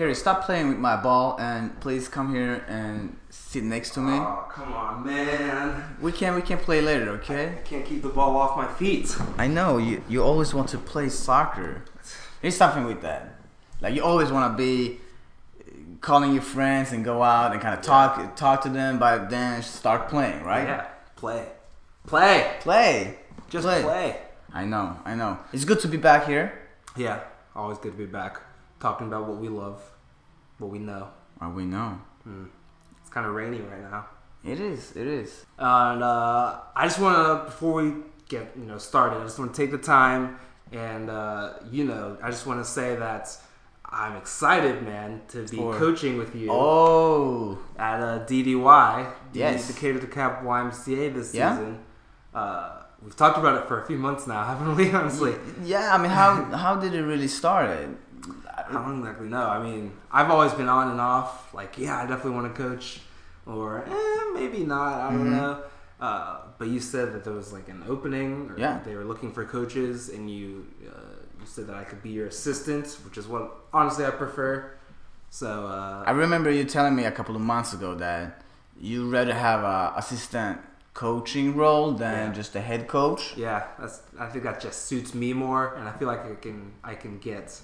Kerry, stop playing with my ball and please come here and sit next to me. Oh, come on, man. We can we can play later, okay? I can't keep the ball off my feet. I know you you always want to play soccer. There's something with that. Like you always want to be uh, calling your friends and go out and kind of talk talk to them, but then start playing, right? Yeah, play. Play. Play. Just play. I know, I know. It's good to be back here. Yeah, always good to be back. Talking about what we love, what we know. Well, we know. It's kind of rainy right now. It is. It is. And uh, I just want to, before we get you know started, I just want to take the time and uh, you know, I just want to say that I'm excited, man, to be For- coaching with you Oh, at uh, DDY, Yes. the Decatur-DeKalb YMCA this Yeah. season. Uh, we've talked about it for a few months now, haven't we? Honestly, yeah. I mean, how how did it really start? I don't exactly know. I mean, I've always been on and off. Like, yeah, I definitely want to coach, or eh, maybe not. I don't Mhm. know. Uh, but you said that there was like an opening, or Yeah. they were looking for coaches, and you uh, you said that I could be your assistant, which is what honestly I prefer. So uh, I remember you telling me a couple of months ago that you'd rather have a assistant coaching role than Yeah. just a head coach. yeah, that's I think that just suits me more, and I feel like I can I can get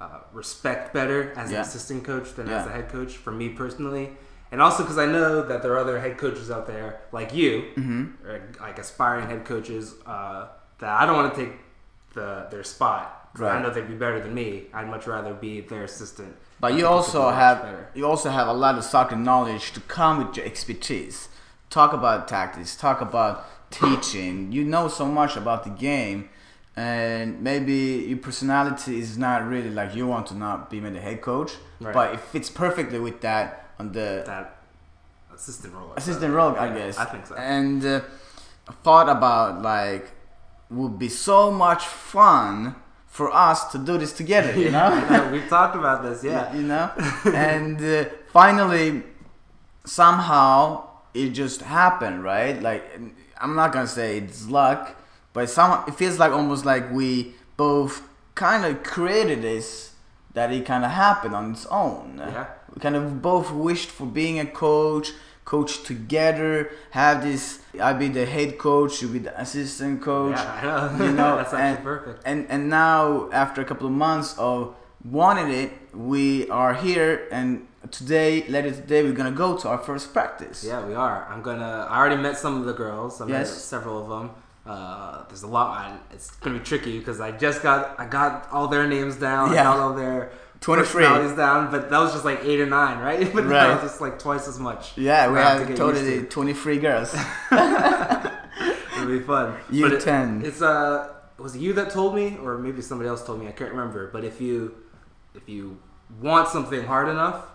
uh, respect better as Yeah. an assistant coach than as a head coach for me personally, and also because I know that there are other head coaches out there like you, hmm or like aspiring head coaches uh, that I don't want to take the their spot. 'cause I know they'd be better than me. I'd much rather be their assistant. But you think it could also have better. you also have a lot of soccer knowledge to come with your expertise. Talk about tactics. Talk about teaching. You know so much about the game, and maybe your personality is not really like you want to not be made a head coach, Right. but it fits perfectly with that on the that assistant role. assistant role, I guess. I think so. And uh, thought about like would be so much fun for us to do this together. You know, We've talked about this. Yeah. you know and uh, finally somehow it just happened right like i'm not gonna say it's luck but some it feels like almost like we both kind of created this that it kind of happened on its own Yeah. we kind of both wished for being a coach coach together have this i be the head coach you be the assistant coach Yeah, I know. you know That's and, actually perfect. and and now after a couple of months of wanting it we are here and today later today we're gonna go to our first practice Yeah, we are. I'm gonna. I already met some of the girls. I met Yes. several of them. Uh, there's a lot. I, it's gonna be tricky because I just got I got all their names down. Yeah. I got all their 23. personalities down. But that was just like eight or nine, right? But Right. now it's just like twice as much. yeah we have to get totally used 23 girls It'll be fun. You But it- 10. It's uh, was it you that told me, or maybe somebody else told me? I can't remember. But if you if you want something hard enough,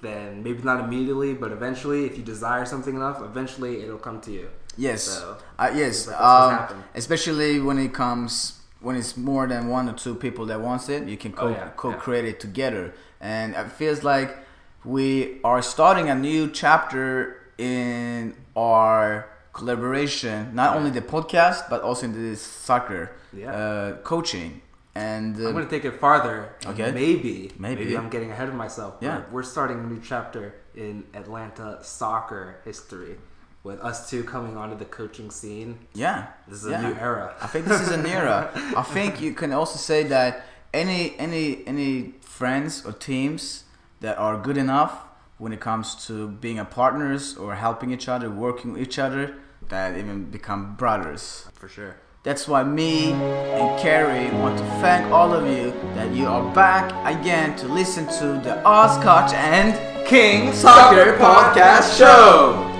then maybe not immediately, but eventually, if you desire something enough, eventually it'll come to you. Yes So, uh, yes what's um, especially when it comes when it's more than one or two people that wants it you can co- Oh, yeah, co-create it together and it feels like we are starting a new chapter in our collaboration not only the podcast but also in this soccer Yeah. uh, coaching and uh, I'm gonna take it farther. Okay. Maybe, Maybe. I'm getting ahead of myself. Yeah. We're starting a new chapter in Atlanta soccer history, with us two coming onto the coaching scene. yeah This is a new era. I think this is an era. I think you can also say that any any any friends or teams that are good enough when it comes to being a partners or helping each other, working with each other, that even become brothers. For sure. That's why me and Carrie want to thank all of you that you are back again to listen to the Oscotch and King Soccer Podcast Show.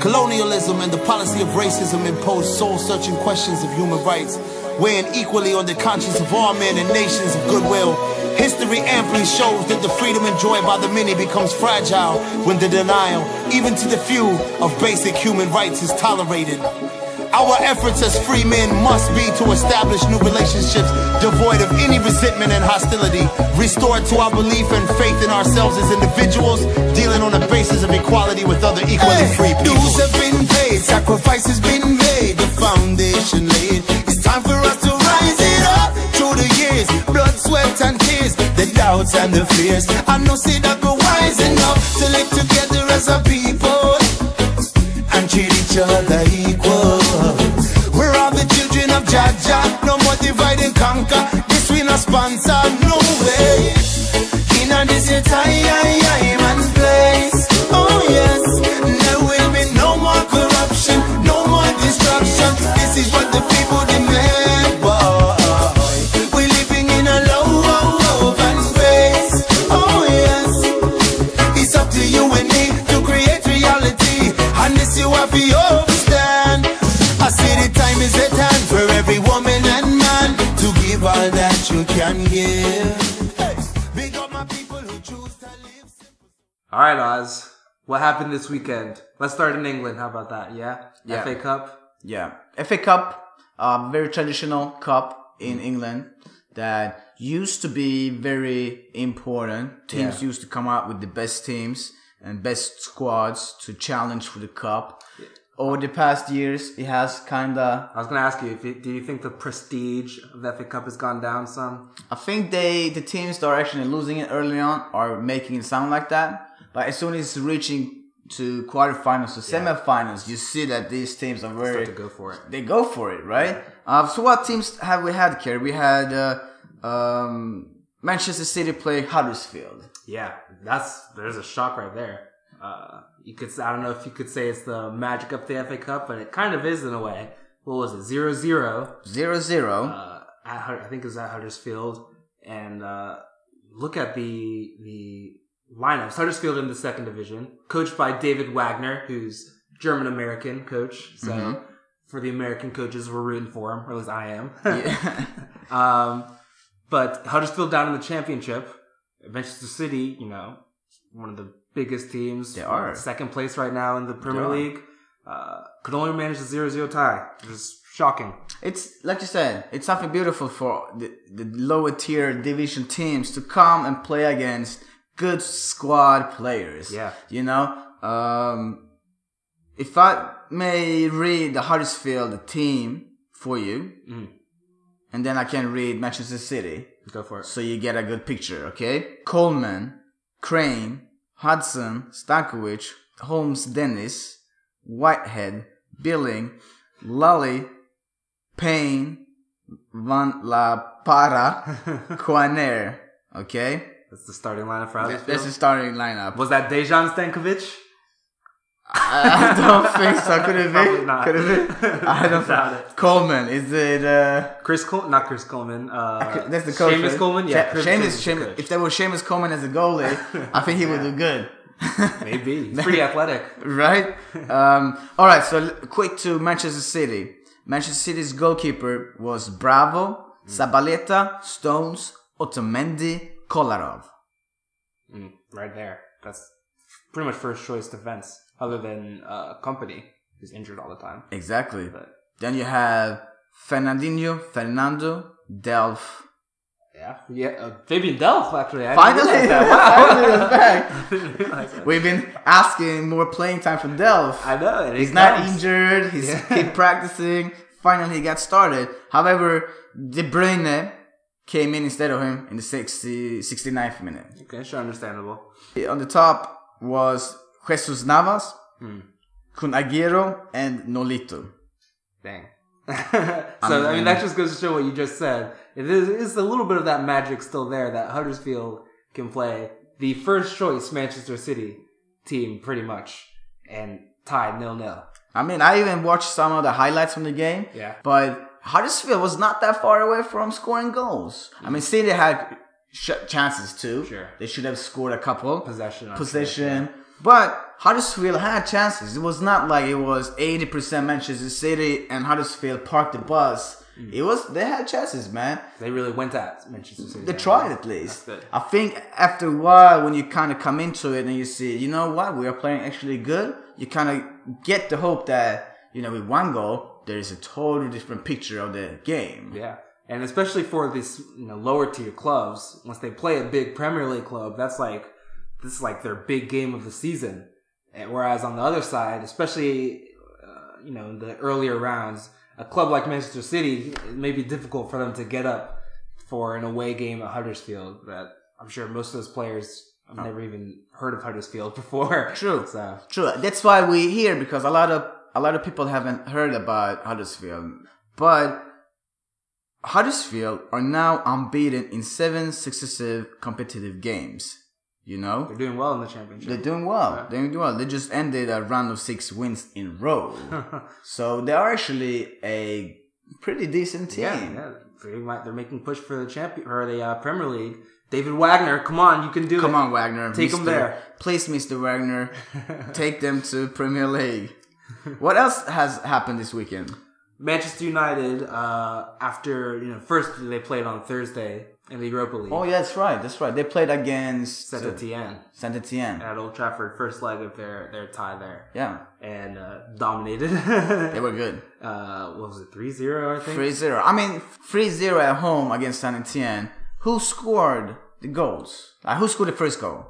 Colonialism and the policy of racism impose soul searching questions of human rights, weighing equally on the conscience of all men and nations of goodwill. History amply shows that the freedom enjoyed by the many becomes fragile when the denial, even to the few, of basic human rights is tolerated. Our efforts as free men must be to establish new relationships devoid of any resentment and hostility, restored to our belief and faith in ourselves as individuals, dealing on a basis of equality with other equally free people. Dues have been paid, sacrifice has been made, the foundation laid. It's time for us to rise it up through the years. Blood, sweat, sweat and tears, the doubts and the fears. I know see that we're wise enough to live together as a people and treat each other equal. We're all the children of Jaja, no more divide and conquer. This we not sponsor, no way. In this time and simple. All right, Oz. What happened this weekend? Let's start in England. How about that? Yeah. Yeah. FA Cup. Yeah, FA Cup, uh, very traditional cup in England that used to be very important. Teams Yeah. used to come out with the best teams and best squads to challenge for the cup. Over the past years, it has kind of. I was gonna ask you, if you, do you think the prestige of the FA Cup has gone down some? I think they the teams that are actually losing it early on are making it sound like that. But as soon as it's reaching to quarterfinals to semifinals, you see that these teams are very Start to go for it. they go for it, right? Uh, so what teams have we had here? We had uh, um, Manchester City play Huddersfield. Yeah, that's there's a shock right there. Uh, you could I don't know if you could say it's the magic of the FA Cup, but it kind of is in a way. What was it? Zero zero. 0-0. Uh, at, I think it was at Huddersfield, and uh, look at the the lineups. Huddersfield in the second division, coached by David Wagner, who's German American coach. So for the American coaches, we're rooting for him, or at least I am. um, but Huddersfield down in the championship. Manchester City, you know, one of the biggest teams. They are. second place right now in the Premier. League. Uh, could only manage a 0-0 tie. It was shocking. It's like you said, it's something beautiful for the, the lower tier division teams to come and play against good squad players. Yeah. You know, um, if I may read the Huddersfield team for you, Mm. and then I can read Manchester City, Go for it. so you get a good picture, okay? Coleman, Crane, Hudson, Stankovic, Holmes Dennis, Whitehead, Billing, Lolley, Payne, Van La Parra, Quaner, okay? That's the starting lineup for Huddersfield. That's the starting lineup. Was that Dejan Stankovic? I don't think so. Could it Probably be? not. Could it be? I don't Doubt think. it. Coleman, is it, uh, Chris Cole, not Chris Coleman. Uh, that's the coach. Seamus right? Coleman. Yeah, Chris Seamus, Seamus, if there was Seamus Coleman as a goalie, I think he would do good. maybe he's pretty athletic. right? Um, all right, so l- quick to Manchester City. Manchester City's goalkeeper was Bravo, Zabaleta, Stones, Otamendi, Kolarov. Mm, right there. That's pretty much first choice defense, other than uh, Kompany, who's injured all the time. Exactly. But Then you have Fernandinho, Fernando, Delph. yeah, yeah. Uh, Fabian Delph actually. I Finally, realize that. Wow. back. I didn't realize that. We've been asking more playing time for Delph. I know. He's not comes. injured. He's Yeah. keep practicing. Finally, he got started. However, De Bruyne came in instead of him in the 60, 69th minute. Okay, sure, understandable. On the top was Jesus Navas, Hmm. Kun Aguero, and Nolito. Dang. so I mean, that just goes to show what you just said. It is, it's a little bit of that magic still there that Huddersfield can play the first choice Manchester City team pretty much and tied nil nil. I mean, I even watched some of the highlights from the game. Yeah. But Huddersfield was not that far away from scoring goals. I mean, City had sh- chances too. Sure. They should have scored a couple. Possession, Possession. But Huddersfield had chances. It was not like it was 80% Manchester City and Huddersfield parked the bus. Mm. It was, they had chances, man. They really went at Manchester City. They tried at least. I think after a while, when you kind of come into it and you see, you know what, we are playing actually good, you kind of get the hope that, you know, with one goal, there is a totally different picture of the game. Yeah. And especially for these you know, lower tier clubs, once they play a big Premier League club, that's like this is like their big game of the season. And whereas on the other side, especially uh, you know in the earlier rounds, a club like Manchester City, it may be difficult for them to get up for an away game at Huddersfield that I'm sure most of those players have never even heard of Huddersfield before. True. So True. That's why we're here because a lot of a lot of people haven't heard about Huddersfield, but Huddersfield are now unbeaten in seven successive competitive games. You know, they're doing well in the championship. they're doing well. They're doing well. They just ended a run of six wins in a row, so they are actually a pretty decent team. yeah, yeah. They might, they're making push for the champion or the uh, Premier League. David Wagner, come on, you can do it. Come on, Wagner. take Mr. there. Please, Mr. Wagner, take them to Premier League. What else has happened this weekend? Manchester United, uh, after you know, first they played on Thursday in the Europa League. Oh, yeah, that's right. That's right. They played against Saint Etienne Saint Etienne. at Old Trafford, first leg of their their tie there, Yeah, and uh, dominated. they were good. uh, what was it, 3-0, I think? 3 0. I mean, 3 0 at home against Saint Etienne. Who scored the goals? Uh, who scored the first goal?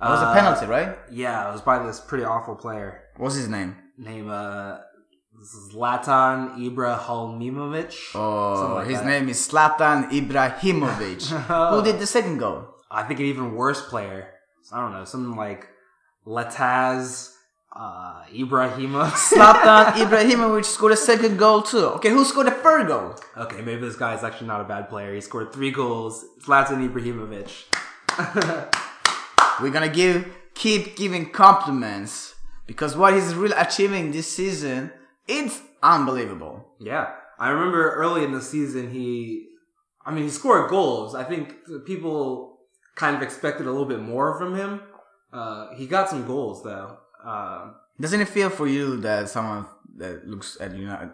It was a Uh, penalty, right? Yeah, it was by this pretty awful player What's his name? Name uh, this is Latan Ibrahimovic. Oh, like his that. name is Zlatan Ibrahimovic. Who did the second goal? I think an even worse player. I don't know, something like Lataz uh, Ibrahima. Zlatan Ibrahimovic scored a second goal too. Okay, who scored the third goal? okay, maybe this guy is actually not a bad player. He scored three goals. Zlatan Ibrahimovic. We're gonna give keep giving compliments because what he's really achieving this season, it's unbelievable. Yeah, I remember early in the season he, I mean, he scored goals. I think people kind of expected a little bit more from him. Uh, he got some goals though. Uh, Doesn't it feel for you that someone that looks at you uh,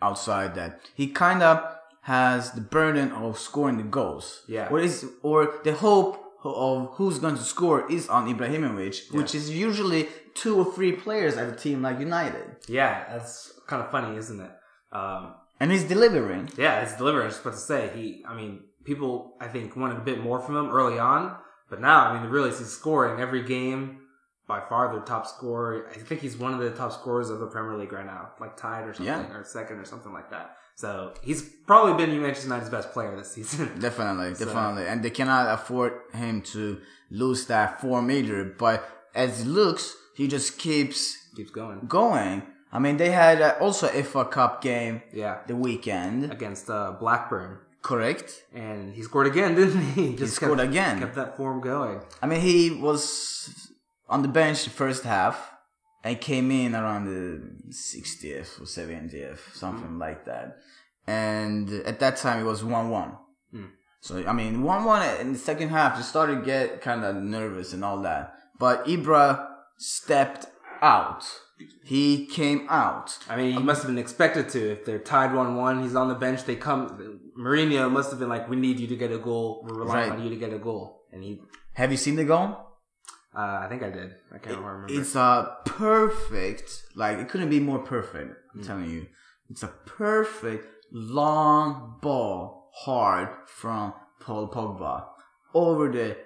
outside that he kind of has the burden of scoring the goals? Yeah. Or is or the hope of who's going to score is on Ibrahimovic, which is usually two or three players at a team like United, yeah, that's kind of funny, isn't it? Um, and he's delivering. yeah, he's delivering. I was about to say he. I mean, people I think wanted a bit more from him early on, but now I mean, really, he's scoring every game. By far, their top scorer. I think he's one of the top scorers of the Premier League right now, like tied or something, Yeah. or second or something like that. So he's probably been Manchester United's best player this season. Definitely, definitely, and they cannot afford him to lose that four meter. But as it looks, he just keeps Keeps going. going. I mean, they had uh, also a FA Cup game Yeah, the weekend, against uh, Blackburn, correct? and he scored again, didn't he? Just scored kept, again. Kept that form going. I mean, he was on the bench the first half and came in around the 60th or 70th, something mm. like that. And at that time, it was 1 1. Mm. So, I mean, 1 1 in the second half, you started to get kind of nervous and all that. But Ibra stepped out. He came out. I mean, he must have been expected to. If they're tied one-one, he's on the bench. They come. Mourinho must have been like, "We need you to get a goal. We're relying Right. on you to get a goal." And he, Have you seen the goal? Uh, I think I did. I can't remember. It's a perfect, like it couldn't be more perfect. I'm telling you, it's a perfect long ball, hard from Paul Pogba over the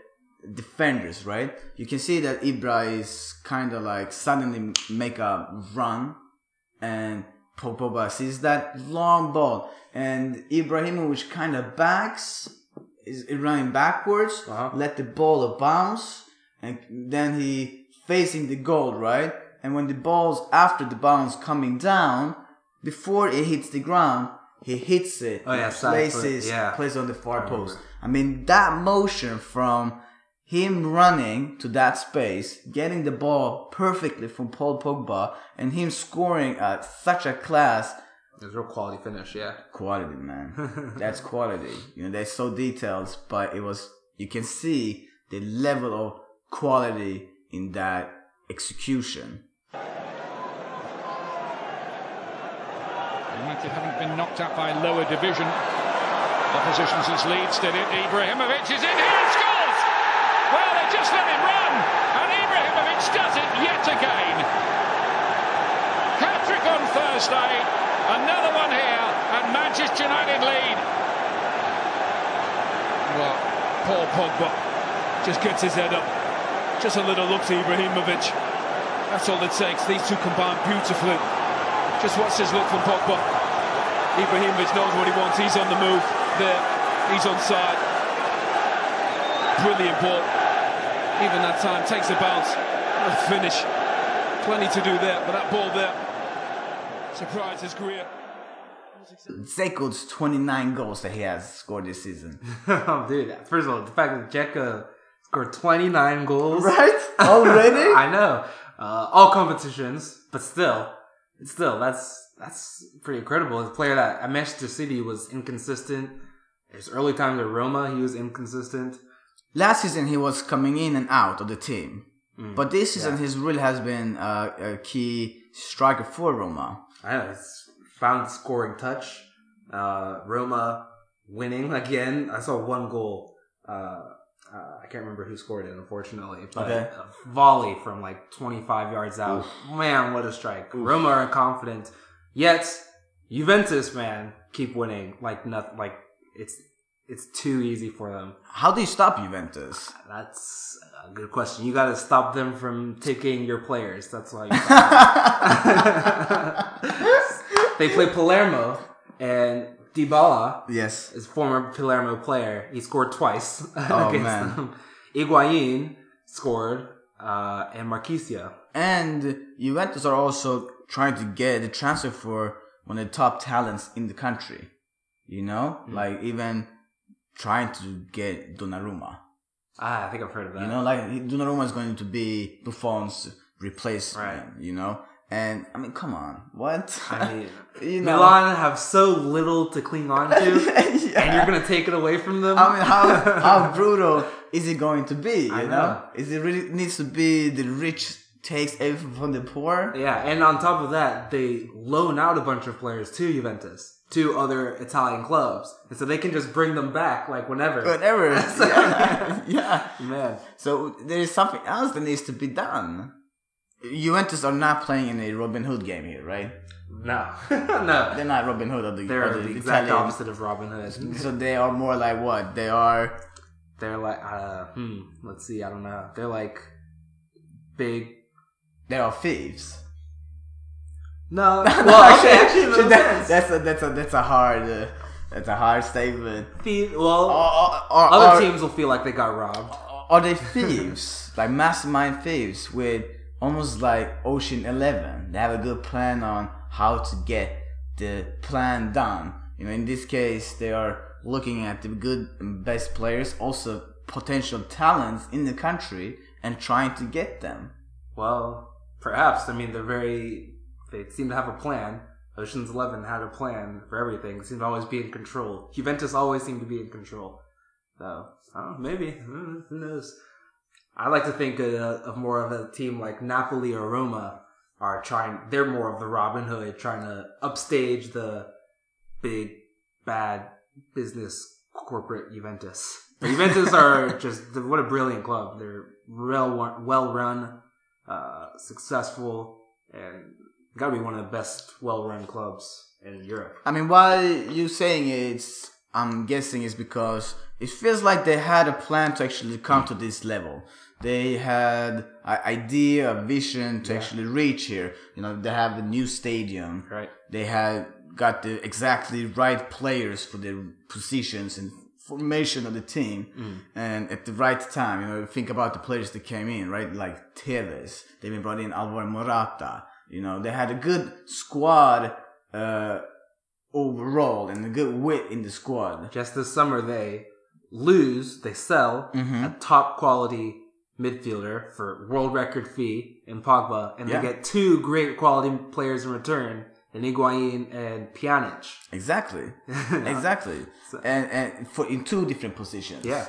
defenders. Right? You can see that Ibra is kind of like suddenly make a run, and Paul Pogba sees that long ball, and Ibrahimovic kind of backs, is running backwards, Uh-huh. let the ball bounce, and then he facing the goal, right? And when the ball's after the bounce coming down, before it hits the ground, he hits it. Oh, yeah, places yeah. places on the far post. I mean that motion from him running to that space, getting the ball perfectly from Paul Pogba, and him scoring at such a class was real quality finish. Yeah. quality, man. That's quality. You know, they're so detailed, but it was you can see the level of quality in that execution. United haven't been knocked out by lower division opposition since Leeds did it. Ibrahimovic is in here and scores! Well, they just let him run, and Ibrahimovic does it yet again. Hat-trick on Thursday, another one here, and Manchester United lead. Well, Paul Pogba just gets his head up. Just a little look to Ibrahimovic. That's all it takes. These two combine beautifully. Just watch this look from Pogba. Ibrahimovic knows what he wants. He's on the move there. He's on side. Brilliant ball. Even that time takes a bounce. A finish. Plenty to do there, but that ball there surprises Greer. Dzeko's 29 goals that he has scored this season. oh, dude. First of all, the fact that Dzeko scored 29 goals. Right? Already? I know. Uh, all competitions, but still, still, that's that's pretty incredible. A player that at Manchester City was inconsistent. His early times at Roma, he was inconsistent. Last season he was coming in and out of the team. Mm. But this season his really has been uh, a key striker for Roma. I know he's found scoring touch. Uh, Roma winning again. I saw one goal. Uh, uh, I can't remember who scored it, unfortunately, but Okay. a volley from like 25 yards out. Man, what a strike! Roma are confident, yet Juventus, man, keep winning like nothing. Like it's it's too easy for them. How do you stop Juventus? That's a good question. You got to stop them from taking your players. That's why. They play Palermo and Dybala Yes. is former Palermo player. He scored twice Oh, against man. them. Higuain scored, uh, and Marchisio. And Juventus are also trying to get a transfer for one of the top talents in the country. You know? Hmm. Like even trying to get Donnarumma. Ah, I think I've heard of that. You know, like Donnarumma is going to be Buffon's replacement. Right. You know, and I mean, come on, what? I mean, you know, Milan have so little to cling on to, and you're gonna take it away from them. I mean, how how brutal is it going to be? You know? know. is it really needs to be the rich takes everything from the poor? Yeah, and on top of that, they loan out a bunch of players to Juventus, to other Italian clubs, and so they can just bring them back like whenever. Whatever. yeah. yeah. Man, So there is something else that needs to be done. Juventus are not playing in a Robin Hood game here, right? no, no, They're not Robin Hood of the, they're the the exact Italian. opposite of Robin Hood. So they are more like what? They are They're like, uh, hmm, let's see, I don't know. They're like big. they are thieves. No, well, actually, no that- sense. that's a that's a that's a hard uh, that's a hard statement. Thie- well, Or, or, other teams will feel like they got robbed. Are they thieves? like mastermind thieves with almost like Ocean Eleven. They have a good plan on how to get the plan done. You know, in this case, they are looking at the good and best players, also potential talents in the country, and trying to get them. Well, perhaps. I mean, they're very. They seem to have a plan. Ocean's Eleven had a plan for everything. Seemed to always be in control. Juventus always seem to be in control. So, oh, maybe. Hmm, Who knows? I like to think of, of more of a team like Napoli or Roma are trying. They're more of the Robin Hood, trying to upstage the big bad business corporate Juventus. But Juventus are just what a brilliant club. They're well well run, uh, successful, and got to be one of the best well run clubs in Europe. I mean, why you saying it's? I'm guessing is because it feels like they had a plan to actually come to this level. They had an idea, a vision to actually reach here. You know, they have a new stadium. Right. They had got the exactly right players for their positions and formation of the team, and at the right time. You know, think about the players that came in, right? Like Tevez. They even brought in Alvaro Morata. You know, they had a good squad. Uh, overall and a good wit in the squad. Just this summer, they lose, they sell a top quality midfielder for world record fee in Pogba, and Yeah. they get two great quality players in return, in Higuain and Pjanic. Exactly, exactly, and and for in two different positions. Yeah.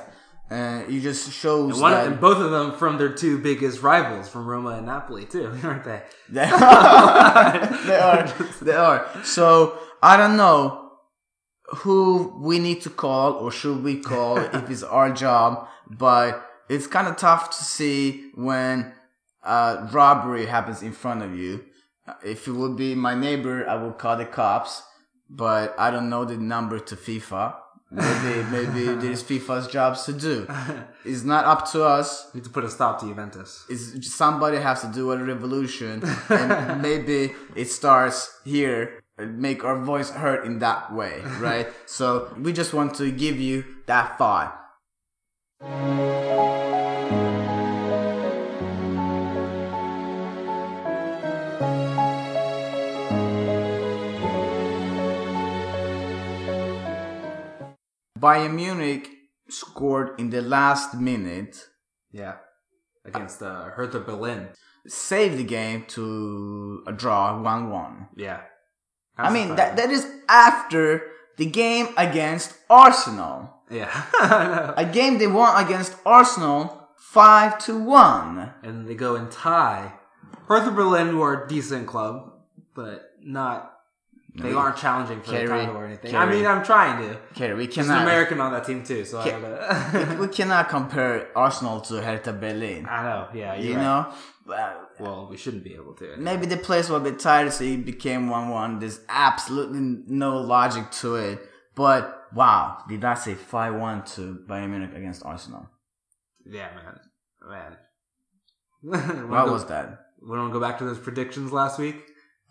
uh, it just shows And, one, that and both of them from their two biggest rivals, from Roma and Napoli, too, aren't they? they are, they are, they are. So I don't know who we need to call or should we call if it's our job, but it's kind of tough to see when uh, robbery happens in front of you. If it would be my neighbor, I would call the cops, but I don't know the number to FIFA. Maybe, maybe there's FIFA's jobs to do. It's not up to us Need to put a stop to Juventus. is somebody has to do a revolution and maybe it starts here make our voice heard in that way, right? so we just want to give you that thought. Bayern Munich scored in the last minute, Yeah. Against uh, Hertha Berlin. saved the game to a draw 1 1. Yeah. I mean, that, that is after the game against Arsenal. Yeah. A game they won against Arsenal 5 to 1. and they go and tie. Hertha Berlin, were a decent club, but not. They No, aren't challenging for Kerry, the title or anything. I mean, I'm trying to. Okay, we cannot. There's an American on that team too, so Ke- gotta. we cannot compare Arsenal to Hertha Berlin. I know, yeah, you're right. know? Well, Well, we shouldn't be able to. Maybe the players were a bit tired, so it became 1 1. There's absolutely no logic to it. But wow, did I say 5 1 to Bayern Munich against Arsenal? Yeah, man, man. What was that? We don't go back to those predictions last week.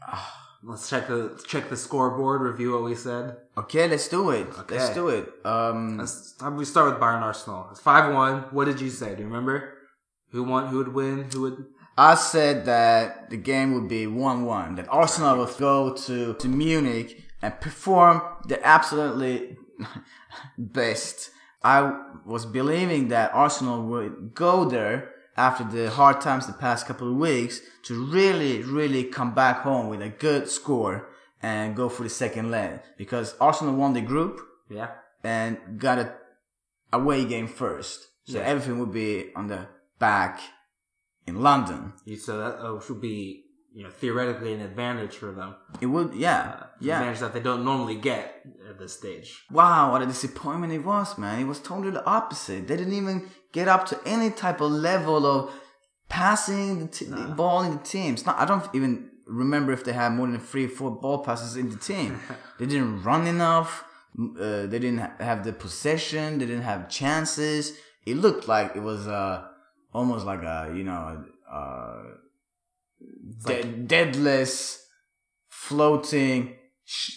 Let's check the check the scoreboard. Review what we said. Okay, let's do it. Let's do it. Um, Let's, we start with Bayern Arsenal. It's five one. What did you say? Do you remember? Who won? Who would win? Who would? I said that the game would be 1 1, that Arsenal would go to, to Munich and perform the absolutely best. I was believing that Arsenal would go there after the hard times the past couple of weeks to really, really come back home with a good score and go for the second leg because Arsenal won the group Yeah. and got a away game first. So Yeah. everything would be on the back in London. You so that uh, should be you know theoretically an advantage for them. It would, yeah, Uh, yeah. Advantage that they don't normally get at this stage. Wow, what a disappointment it was, man. It was totally the opposite. They didn't even get up to any type of level of passing the, t- the ball in the team. It's not, I don't even remember if they had more than three or four ball passes in the team. they didn't run enough. Uh, they didn't ha- have the possession. They didn't have chances. It looked like it was uh, almost like a, you know, uh, de- deadless, floating sh-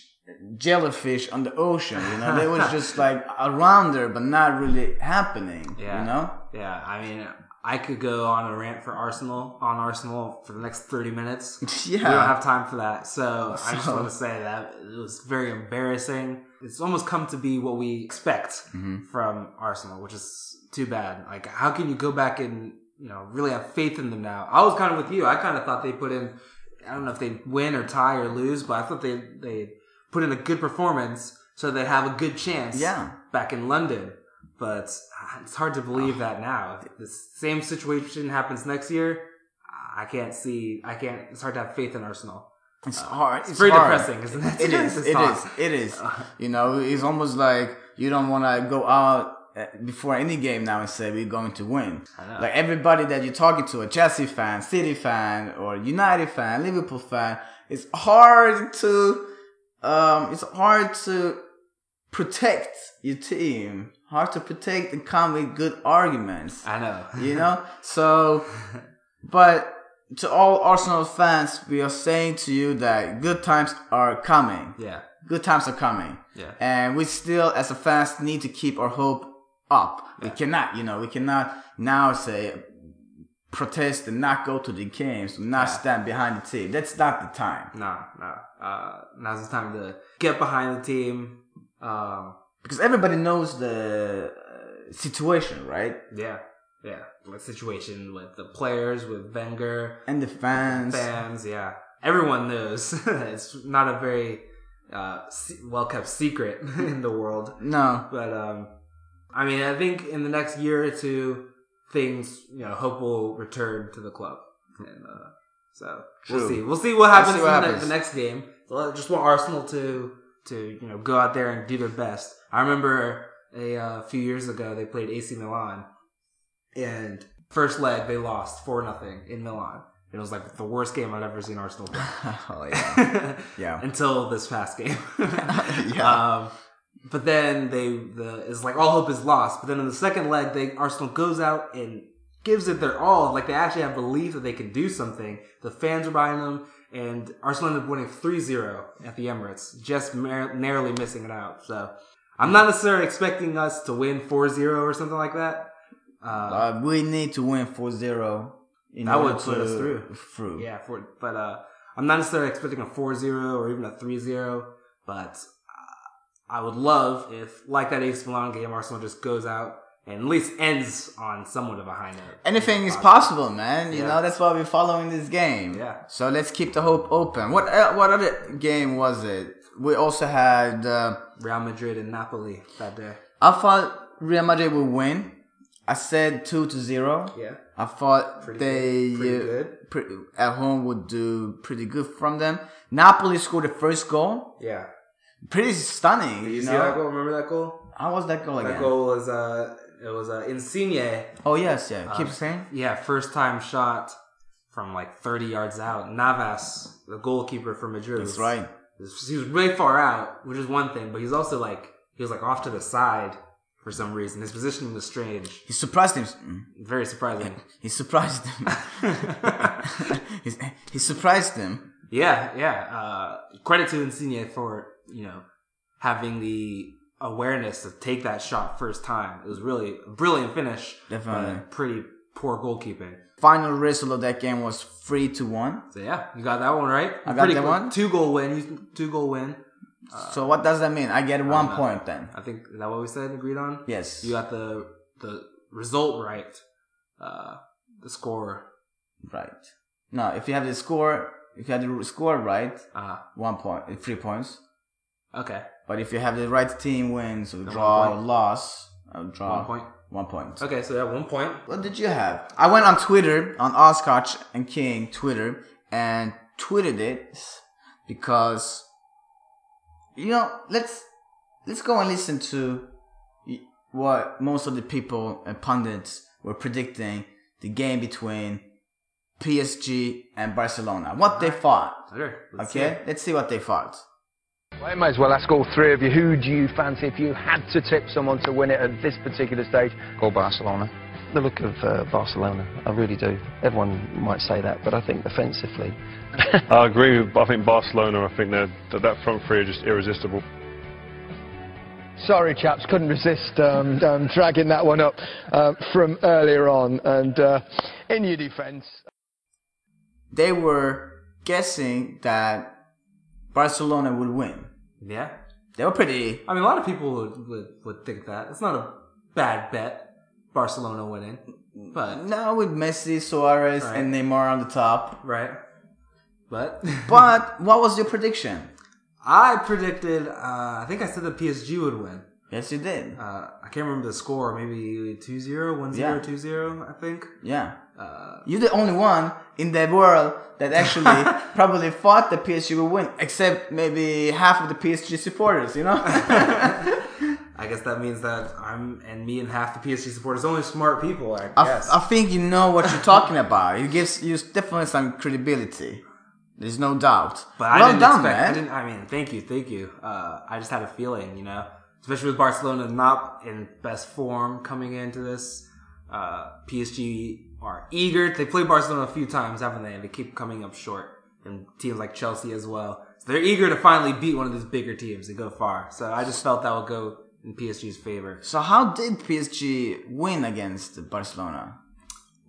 jellyfish on the ocean. You know, they was just like around there, but not really happening. Yeah. You know, Yeah, I mean, I could go on a rant for Arsenal on Arsenal for the next thirty minutes. Yeah. we don't have time for that. So, I just want to say that it was very embarrassing. It's almost come to be what we expect Mm-hmm. from Arsenal, which is too bad. Like, how can you go back and you know really have faith in them now? I was kind of with you. I kind of thought they put in. I don't know if they win or tie or lose, but I thought they they put in a good performance so they have a good chance. Yeah. back in London. But uh, it's hard to believe that now. If the same situation happens next year, I can't see. I can't. It's hard to have faith in Arsenal. it's hard. It's, very hard. depressing, isn't it? It is. It is. It is. You know, it's almost like you don't want to go out uh, before any game now and say we're going to win. Like everybody that you're talking to, a Chelsea fan, City fan, or United fan, Liverpool fan, it's hard to, um, it's hard to protect your team. Hard to protect and come with good arguments I know. you know so but to all arsenal fans we are saying to you that good times are coming Yeah. good times are coming Yeah. and we still as a fans need to keep our hope up we cannot you know we cannot now say protest and not go to the games not stand behind the team that's not the time No. No. Uh, now's the time to get behind the team. Um, because everybody knows the uh, situation right yeah. Yeah. What situation with the players, with Wenger, and the fans fans? Yeah. Everyone knows. it's not a very uh, well kept secret in the world. no But um, I mean, I think in the next year or two, things you know, hope will return to the club, and uh, so we'll see. We'll see what happens see what in the, happens. the next game. I just want Arsenal to to you know go out there and do their best. I remember a uh, few years ago they played AC Milan, and first leg they lost four nothing in Milan. It was like the worst game I'd ever seen Arsenal play. oh yeah Yeah. Until this past game. Yeah. Um, but then they the it's like all hope is lost. But then in the second leg, they Arsenal goes out and gives it their all. Like they actually have belief that they can do something. The fans are buying them, and Arsenal ended up winning 3-0 at the Emirates, just mar- narrowly missing it out. So I'm not necessarily expecting us to win 4-0 or something like that. Uh, Uh, we need to win 4-0 in That would put us through. Through. yeah, for, but uh, I'm not necessarily expecting a 4-0 or even a 3-0, but I would love if, like that AC Milan game, Arsenal just goes out and at least ends on somewhat of a high note. Anything is possible, man. You Yeah. know that's why we're following this game. Yeah. So let's keep the hope open. What uh, what other game was it? We also had. Uh, Real Madrid and Napoli that day. I thought Real Madrid would win. I said two to zero. Yeah. I thought Pretty they good. Pretty uh, good. pre- at home would do pretty good from them. Napoli scored the first goal. Yeah. Pretty stunning. Did you you see know? that goal? Remember that goal? How was that goal again? That goal was uh, it was uh, Insigne. Oh yes, yeah. Uh, Keep saying. Yeah, first time shot from like 30 yards out. Navas, the goalkeeper for Madrid. That's was- right. was- He was way far out, which is one thing, but he's also like he was like off to the side for some reason. His positioning was strange, He surprised him. mm, very surprising. He surprised him. He surprised him. Yeah, yeah. Uh, credit to Insigne for you know having the awareness to take that shot first time. It was really a brilliant finish, Definitely. pretty poor goalkeeping. Final result of that game was three to one. So yeah, you got that one right. I got Pretty that quick. one. Two goal win. Two goal win. so what does that mean? I get one point then. I think is that what we said agreed on. Yes. You got the the result right. Uh, the score. Right. No, if you have the score, if you have the score right, Uh, one point, uh, points. Okay. But if you have the right team wins draw or loss, uh, draw One point. One point. Okay, so yeah, one point. What did you have? I went on Twitter on Oscotch and King Twitter and tweeted it because you know let's let's go and listen to what most of the people and pundits were predicting the game between PSG and Barcelona. What they thought. Sure. let's Okay, it. let's see what they thought. Well, I may as well ask all three of you, who do you fancy if you had to tip someone to win it at this particular stage? Go Barcelona. The look of uh, Barcelona, I really do. Everyone might say that, but I think offensively. I agree. With, I think Barcelona. I think that that front three are just irresistible. Sorry, chaps, couldn't resist um, um, dragging that one up uh, from earlier on. And uh, in your defence, They were guessing that Barcelona would win. Yeah. They were pretty I mean, a lot of people would, would, would think that. It's not a bad bet, Barcelona winning. But, now with Messi, Suarez, Right. and Neymar on the top. right? But, But what was your prediction? I predicted, uh, I think I said that PSG would win. Yes, you did. Uh, I can't remember the score, maybe 2 0, 1 0, Yeah. 2 0, I think. Yeah. Uh, You're the only one in the world that actually probably thought that PSG would win, except maybe half of the PSG supporters, you know? I guess that means that I'm, and me and half the PSG supporters, only smart people, I I, guess. I think you know what you're talking about. It gives you definitely some credibility. There's no doubt. But I well didn't done, expect. I man. didn't. I mean, thank you, thank you. Uh, I just had a feeling, you know, especially with Barcelona not in best form coming into this. Uh, PSG are eager. They play Barcelona a few times, haven't they? And they keep coming up short. And teams like Chelsea as well. So they're eager to finally beat one of these bigger teams and go far. So I just felt that would go in PSG's favor. So how did PSG win against Barcelona?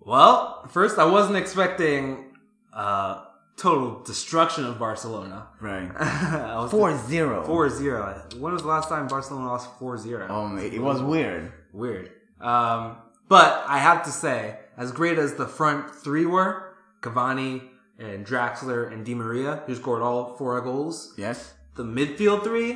Well, first I wasn't expecting uh, total destruction of Barcelona. Right. I was 4-0. 4-0. When was the last time Barcelona lost 4-0? Um, it, it was weird. Weird. Um, but I have to say, as great as the front three were, Cavani and Draxler and Di Maria, who scored all four goals, Yes. the midfield three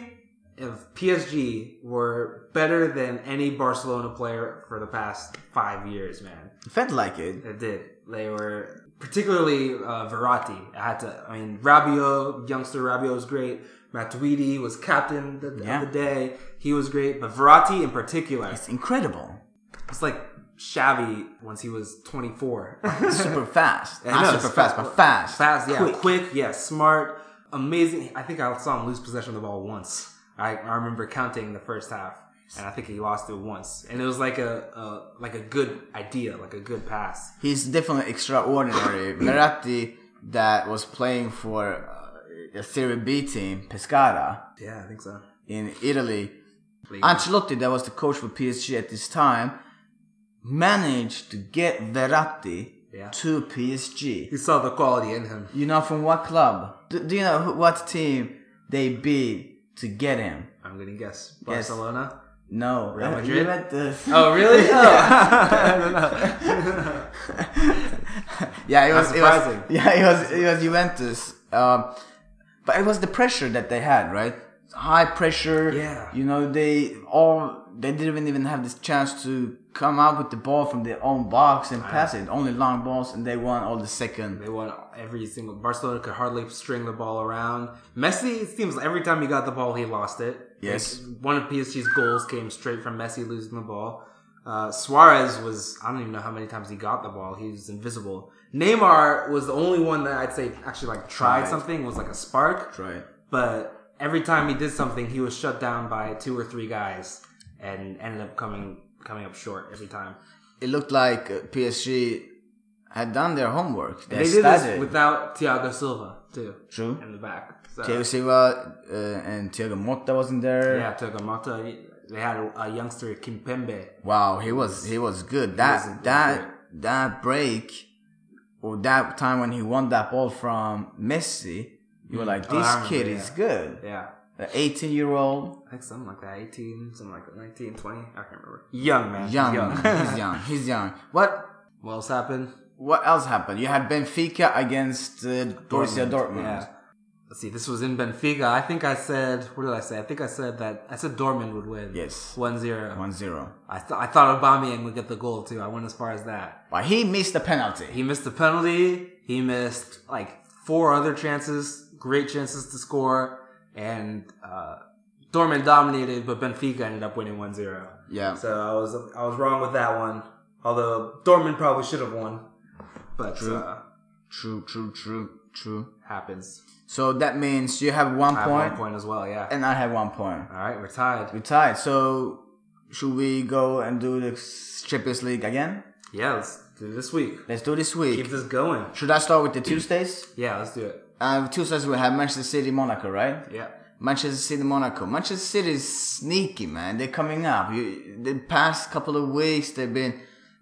of PSG were better than any Barcelona player for the past five years, man. It felt like it. It did. They were particularly uh, Verratti. I had to. I mean, Rabiot, youngster Rabiot was great. Matuidi was captain the, Yeah. of the day. He was great, but Verratti in particular, It's incredible. it's like Xavi once he was 24. Super fast. Not know, super fast, but fast. Fast, yeah, Quick. quick, yeah, smart, amazing. I think I saw him lose possession of the ball once. I, I remember counting the first half, and I think he lost it once, and it was like a, a like a good idea, like a good pass. He's definitely extraordinary. Verratti that was playing for uh, a Serie B team, Pescara, Yeah, I think so. in Italy. Ancelotti, that was the coach for PSG at this time, managed to get Verratti Yeah. to PSG. He saw the quality in him. You know from what club? Do, do you know who, what team they beat to get him? I'm gonna guess Yes. Barcelona. No, Real Madrid? Juventus. Oh, really? Oh. I don't know. yeah, it was, it was. Yeah, it was. It was Juventus. Um, but it was the pressure that they had, right? High pressure. Yeah. You know, they all they didn't even have this chance to come out with the ball from their own box and pass it. Only long balls, and they won all the second. They won every single. Barcelona could hardly string the ball around. Messi it seems like every time he got the ball, he lost it. Yes. Like, one of PSG's goals came straight from Messi losing the ball. Uh, Suarez was I don't even know how many times he got the ball. He was invisible. Neymar was the only one that I'd say actually like tried, Tried. something. Was like a spark. Right. But every time he did something, he was shut down by two or three guys and ended up coming coming up short every time. It looked like uh, PSG had done their homework. They, They did this without Thiago Silva too True. in the back. So, Thiago Silva uh, and Thiago Motta wasn't there. yeah, Thiago Motta. They had a, a youngster Kimpembe. Wow, he was he was good. That was- he was that that break or that time when he won that ball from Messi, you were like, Oh, this remember, kid yeah. is good. Yeah. An 18 year old, I think something like that, 18, something like that, 19, 20, I can't remember. Young, man. young, Young. he's young, he's young. What what else happened? what else happened? You had Benfica against uh, Borussia Dortmund. Yeah. Let's see, this was in Benfica. I think I said, what did I say? I think I said that, I said Dortmund would win. Yes. 1 0. 1-0. I, th- I thought Aubameyang would get the goal too. I went as far as that. But he missed the penalty. He missed the penalty. He missed like four other chances, great chances to score. And, uh, Dortmund dominated, but Benfica ended up winning 1-0. Yeah. So I was I was wrong with that one. Although Dortmund probably should have won, but True. uh, True, true, true, true. happens. So that means you have one I have point, one point as well. Yeah. and I have one point. All right, we're tied. We're tied. So should we go and do the Champions League again? Yeah, let's do this week. Let's do this week. Keep this going. Should I start with the Tuesdays? Yeah, let's do it. Uh, sides we have Manchester City, Monaco, right? Yeah. Manchester City, Monaco. Manchester City is sneaky, man. They're coming up. You, the past couple of weeks, they've been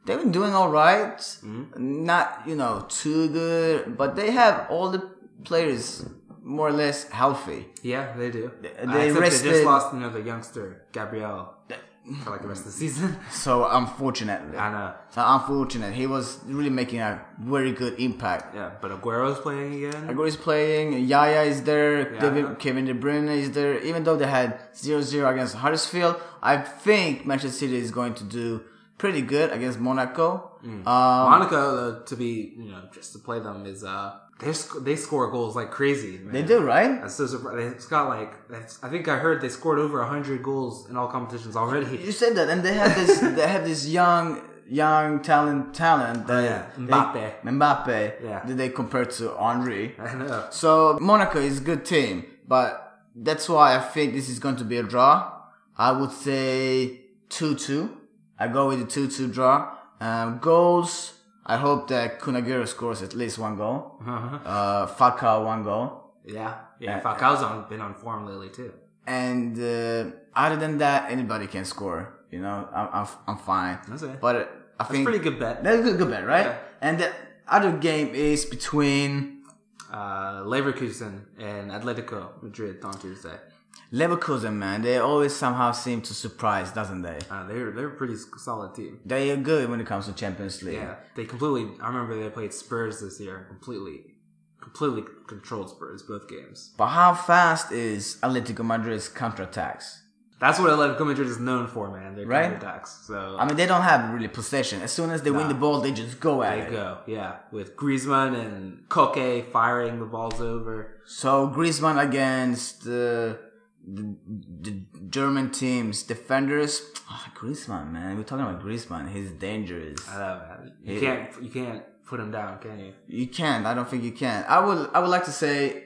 they've been doing all right. Mm-hmm. Not you know too good, but they have all the players more or less healthy. Yeah, they do. They- Uh, they except they just lost another youngster, Gabriel, for like the rest of the season. So unfortunately, I know. so unfortunate. He was really making a very good impact. Yeah, but Aguero's playing again. Aguero is playing. Yaya is there. Yeah. David, Kevin De Bruyne is there. Even though they had 0-0 against Huddersfield, I think Manchester City is going to do pretty good against Monaco. Mm. Um, Monaco, though, to be you know just to play them is uh they sc- they score goals like crazy. Man. they do, right? That's so surprising. It's got like I think I heard they scored over hundred goals in all competitions already. You said that, and they have this. they have this young, young talent, talent. That Oh, yeah. they- Mbappe. Mbappe. Yeah. That they compare to Henri. I know. So Monaco is a good team, but that's why I think this is going to be a draw. I would say two-two. I go with the two-two draw. Um, goals. I hope that Kun Aguero scores at least one goal. Uh, Falcao one goal. Yeah, yeah. Uh, Falcao's on, been on form lately too. And uh, other than that, anybody can score. You know, I'm I'm, I'm fine. That's it. But I think That's think pretty good bet. That's a good, good bet, right? Yeah. And the other game is between Uh, Leverkusen and Atletico Madrid on Tuesday. Leverkusen, man. They always somehow seem to surprise, doesn't they? Uh, they're they're a pretty solid team. They are good when it comes to Champions League. Yeah, they completely. I remember they played Spurs this year. Completely, completely controlled Spurs both games. But how fast is Atletico Madrid's counterattacks? That's what Atletico Madrid is known for, man. Their Right? counterattacks. So I mean, they don't have really possession. As soon as they win the ball, they just go at they it. go, yeah, with Griezmann and Koke firing the balls over. So Griezmann against uh, the, the German team's defenders. Oh, Griezmann, man, we're talking about Griezmann. He's dangerous. I know, man. You Yeah. can't you can't put him down, can you? You can't. I don't think you can. I would. I would like to say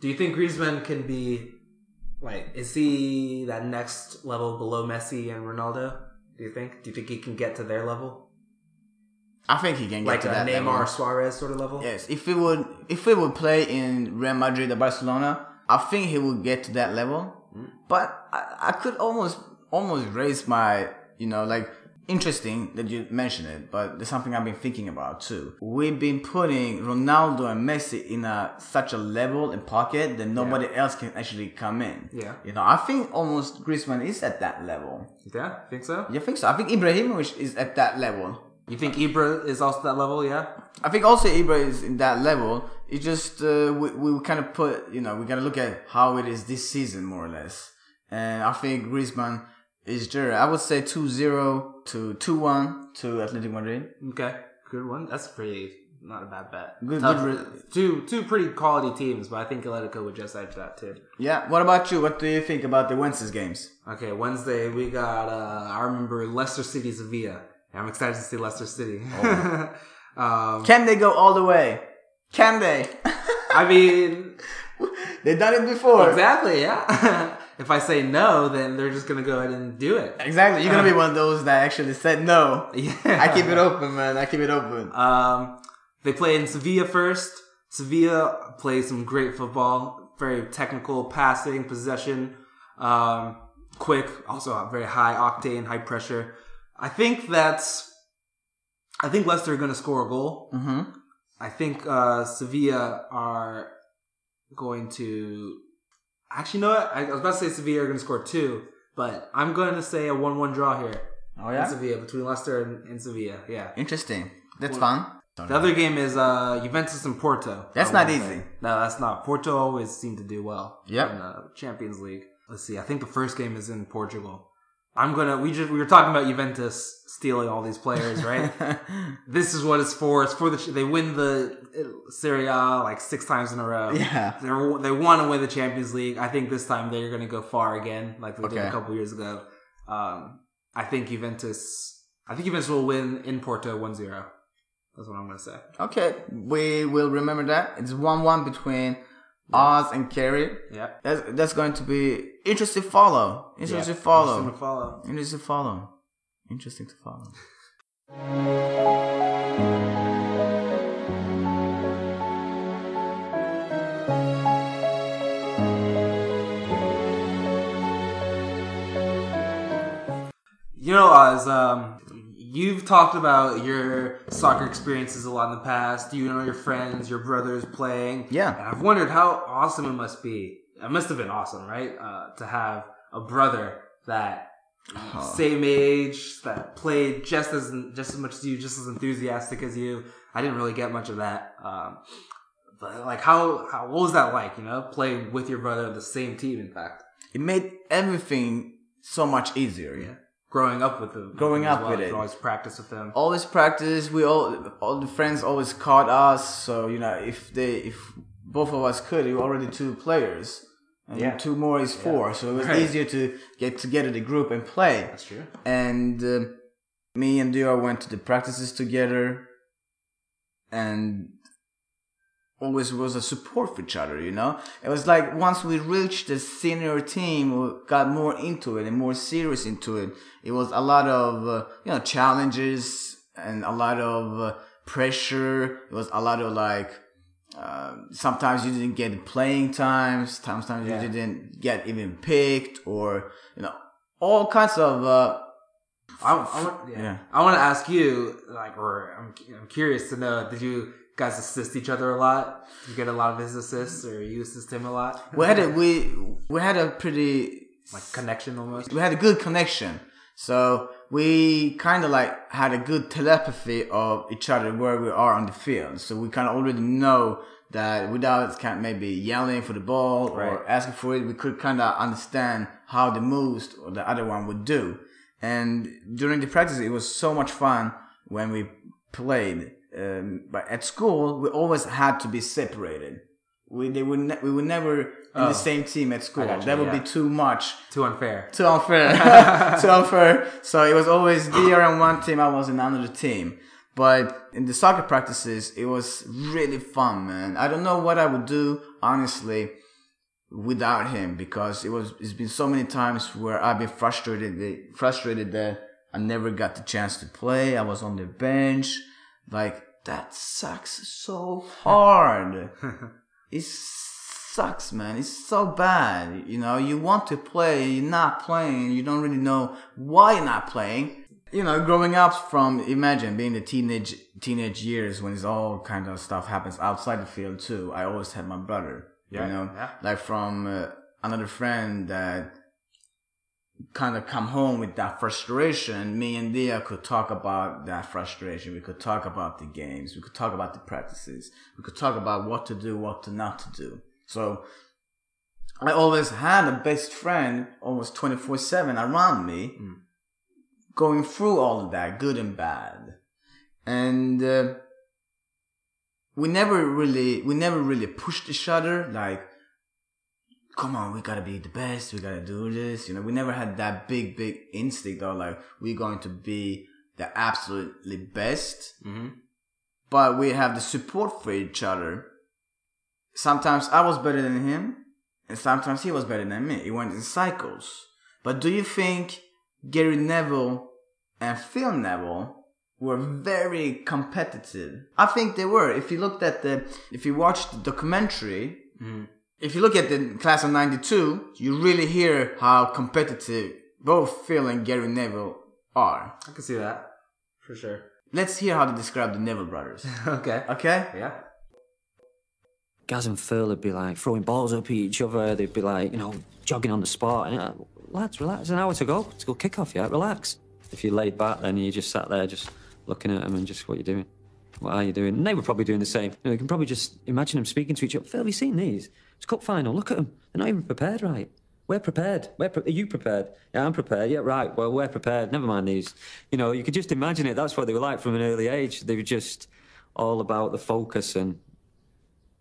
Do you think Griezmann can be like? Is he that next level below Messi and Ronaldo? Do you think? Do you think he can get to their level? I think he can get like to a that Neymar level. Suarez sort of level. Yes, if he would, if he would play in Real Madrid or Barcelona, I think he will get to that level. Hmm. But I, I could almost, almost raise my, you know, like interesting that you mentioned it. But there's something I've been thinking about too. We've been putting Ronaldo and Messi in a such a level and pocket that nobody else can actually come in. Yeah. you know, I think almost Griezmann is at that level. Yeah, think so. You think so? I think Ibrahimovic is at that level. You think Ibra is also that level? Yeah. I think also Ibra is in that level. It's just uh, we we kind of put you know we gotta look at how it is this season more or less, and I think Griezmann is there. I would say 2-0 to 2-1 to Atletico Madrid. Okay, good one. That's pretty not a bad bet. Good- Tough- good two two pretty quality teams, but I think Atletico would just edge that too. Yeah. What about you? What do you think about the Wednesday's games? Okay, Wednesday we got. uh I remember Leicester City Sevilla. I'm excited to see Leicester City. um, Can they go all the way? Can they? I mean, They've done it before. exactly. Yeah. if I say no, then they're just gonna go ahead and do it. Exactly. You're gonna be one of those that actually said no. Yeah. I keep it open, man. I keep it open. Um, they play in Sevilla first. Sevilla plays some great football, very technical passing, possession, um, quick, also very high octane, high pressure. I think that's. I think Leicester are going to score a goal. Mm-hmm. I think uh, Sevilla are going to. Actually, no, I was about to say Sevilla are going to score two, but I'm going to say a one-one draw here. Oh in yeah. Sevilla between Leicester and, and Sevilla. Yeah. Interesting. That's fun. The other game is uh, Juventus and Porto. That's not wanna easy. say. No, that's not. Porto always seem to do well. Yep. In the Champions League. Let's see. I think the first game is in Portugal. I'm gonna. We just we were talking about Juventus stealing all these players, right? this is what it's for. It's for the. They win the uh, Serie A like six times in a row. Yeah. They're, they want to win the Champions League. I think this time they're to go far again, like they did a couple years ago. Um, I think Juventus. I think Juventus will win in Porto 1-0. That's what I'm to say. Okay, we will remember that. It's one-one between Oz and Kerry. Yeah. That's that's going to be interesting. Follow. Interesting Yeah, follow. Interesting to follow. Interesting to follow. Interesting to follow. You know, Oz, um, you've talked about your soccer experiences a lot in the past. You know your friends, your brothers playing. Yeah. And I've wondered how awesome it must be. It must have been awesome, right? Uh, to have a brother that same age that played just as just as much as you, just as enthusiastic as you. I didn't really get much of that. Um, but like, how how what was that like? You know, playing with your brother on the same team. In fact, It made everything so much easier. yeah. Growing up with them, Growing up well. with it. always practice with them. Always practice. We all all the friends always caught us. So you know, if they if both of us could, we were already two players. And Yeah. two more is four, so it was Right. easier to get together the group and play. That's true. and uh, me and Dior went to the practices together and always was a support for each other you know it was like once we reached the senior team we got more into it and more serious into it it was a lot of uh, you know challenges and a lot of uh, pressure it was a lot of like uh, sometimes you didn't get playing times sometimes Yeah. you didn't get even picked or you know all kinds of uh, I, I, want, yeah. Yeah. I want to ask you, like, or I'm, I'm curious to know, did you guys assist each other a lot? You get a lot of his assists, or you assist him a lot? we had a we we had a pretty like connection almost. we had a good connection so we kind of like had a good telepathy of each other where we are on the field so we kind of already know that without kind of maybe yelling for the ball or asking for it we could kind of understand how the moves or the other one would do and during the practice it was so much fun when we played um, but at school we always had to be separated we they would ne- we were never in Oh. the same team at school I got you, that would yeah. be too much Too unfair. too unfair. too unfair. So it was always Dior on one team, I was in another team. But in the soccer practices, it was really fun, man. I don't know what I would do, honestly, without him because it was, it's been so many times where I've been frustrated, frustrated that I never got the chance to play. I was on the bench. Like that sucks so hard. it sucks, man. It's so bad. You know, you want to play, you're not playing, you don't really know why you're not playing. You know, growing up from imagine being the teenage teenage years when it's all kind of stuff happens outside the field too. I always had my brother. Yeah, you know, yeah. like from uh, another friend that kind of come home with that frustration, me and Dia could talk about that frustration. We could talk about the games. We could talk about the practices. We could talk about what to do, what to not to do. So I always had a best friend almost 24 7 around me going through all of that, good and bad. And, uh, we never really, we never really pushed each other like, come on, we gotta be the best, we gotta do this. You know, we never had that big, big instinct of like, we're going to be the absolutely best. Mm-hmm. But we have the support for each other. Sometimes I was better than him, and sometimes he was better than me. It went in cycles. But do you think Gary Neville and Phil Neville were very competitive? I think they were. If you looked at the, if you watched the documentary, if you look at the class of 92, you really hear how competitive both Phil and Gary Neville are. I can see that for sure. Let's hear how they describe the Neville brothers. okay. Okay? Yeah. Gaz and Phil would be like throwing balls up at each other. They'd be like, you know, jogging on the spot. And uh, lads, relax. An hour to go. To go kick off, yeah? Relax. If you laid back, then you just sat there just looking at them and just, what you're doing? What are you doing? And they were probably doing the same. You, know, you can probably just imagine them speaking to each other. Phil, have you seen these? It's cup final. Look at them. They're not even prepared right. We're prepared. We're pre- are you prepared? Yeah, I'm prepared. Yeah, right. Well, we're prepared. Never mind these. You know, you could just imagine it. That's what they were like from an early age. They were just all about the focus and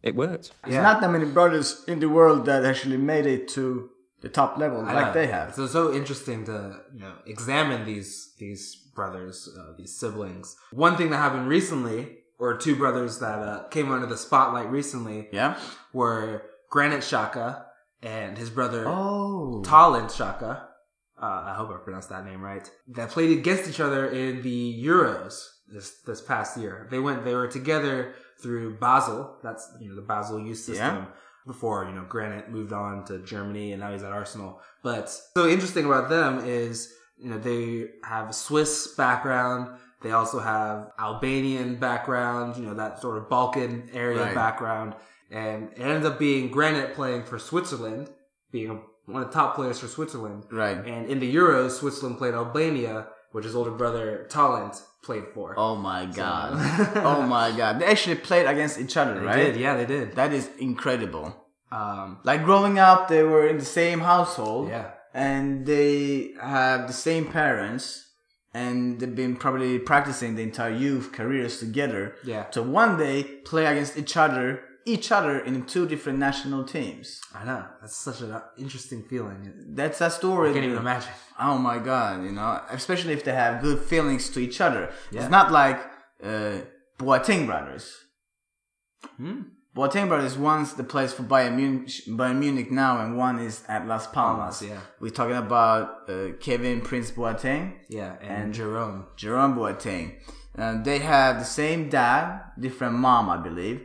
it worked. There's not that many brothers in the world that actually made it to the top level I like know. they have. So it's so interesting to you know examine these these brothers, uh, these siblings. One thing that happened recently, or two brothers that uh, came under the spotlight recently, Yeah? were Granit Xhaka and his brother Oh. Taulant Xhaka. Uh, I hope I pronounced that name right. That played against each other in the Euros this this past year. They went. They were together through Basel. That's you know the Basel youth system. Yeah. Before you know Granit moved on to Germany and now he's at Arsenal. But so interesting about them is you know they have a Swiss background. They also have Albanian background. You know that sort of Balkan area Right. background. And it ended up being Granit playing for Switzerland, being one of the top players for Switzerland. Right. And in the Euros, Switzerland played Albania, which his older brother Taulant played for. Oh my god. oh my god. They actually played against each other, They right? did, yeah, they did. That is incredible. Um, Like growing up, they were in the same household. Yeah. And they have the same parents. And they've been probably practicing the entire youth careers together. Yeah. To one day play against each other, each other in two different national teams. I know that's such an interesting feeling. That's a story. I can't even imagine. Oh my god, you know, especially if they have good feelings to each other. Yeah. It's not like uh, Boateng brothers. Hmm? Boateng brothers, one's the plays for Bayern Munich, Bayern Munich now, and one is at Las Palmas. Palmas, yeah. We're talking about uh, Kevin Prince Boateng Yeah, and, And- Jerome. Jerome Boateng. Uh, they have the same dad, different mom, I believe.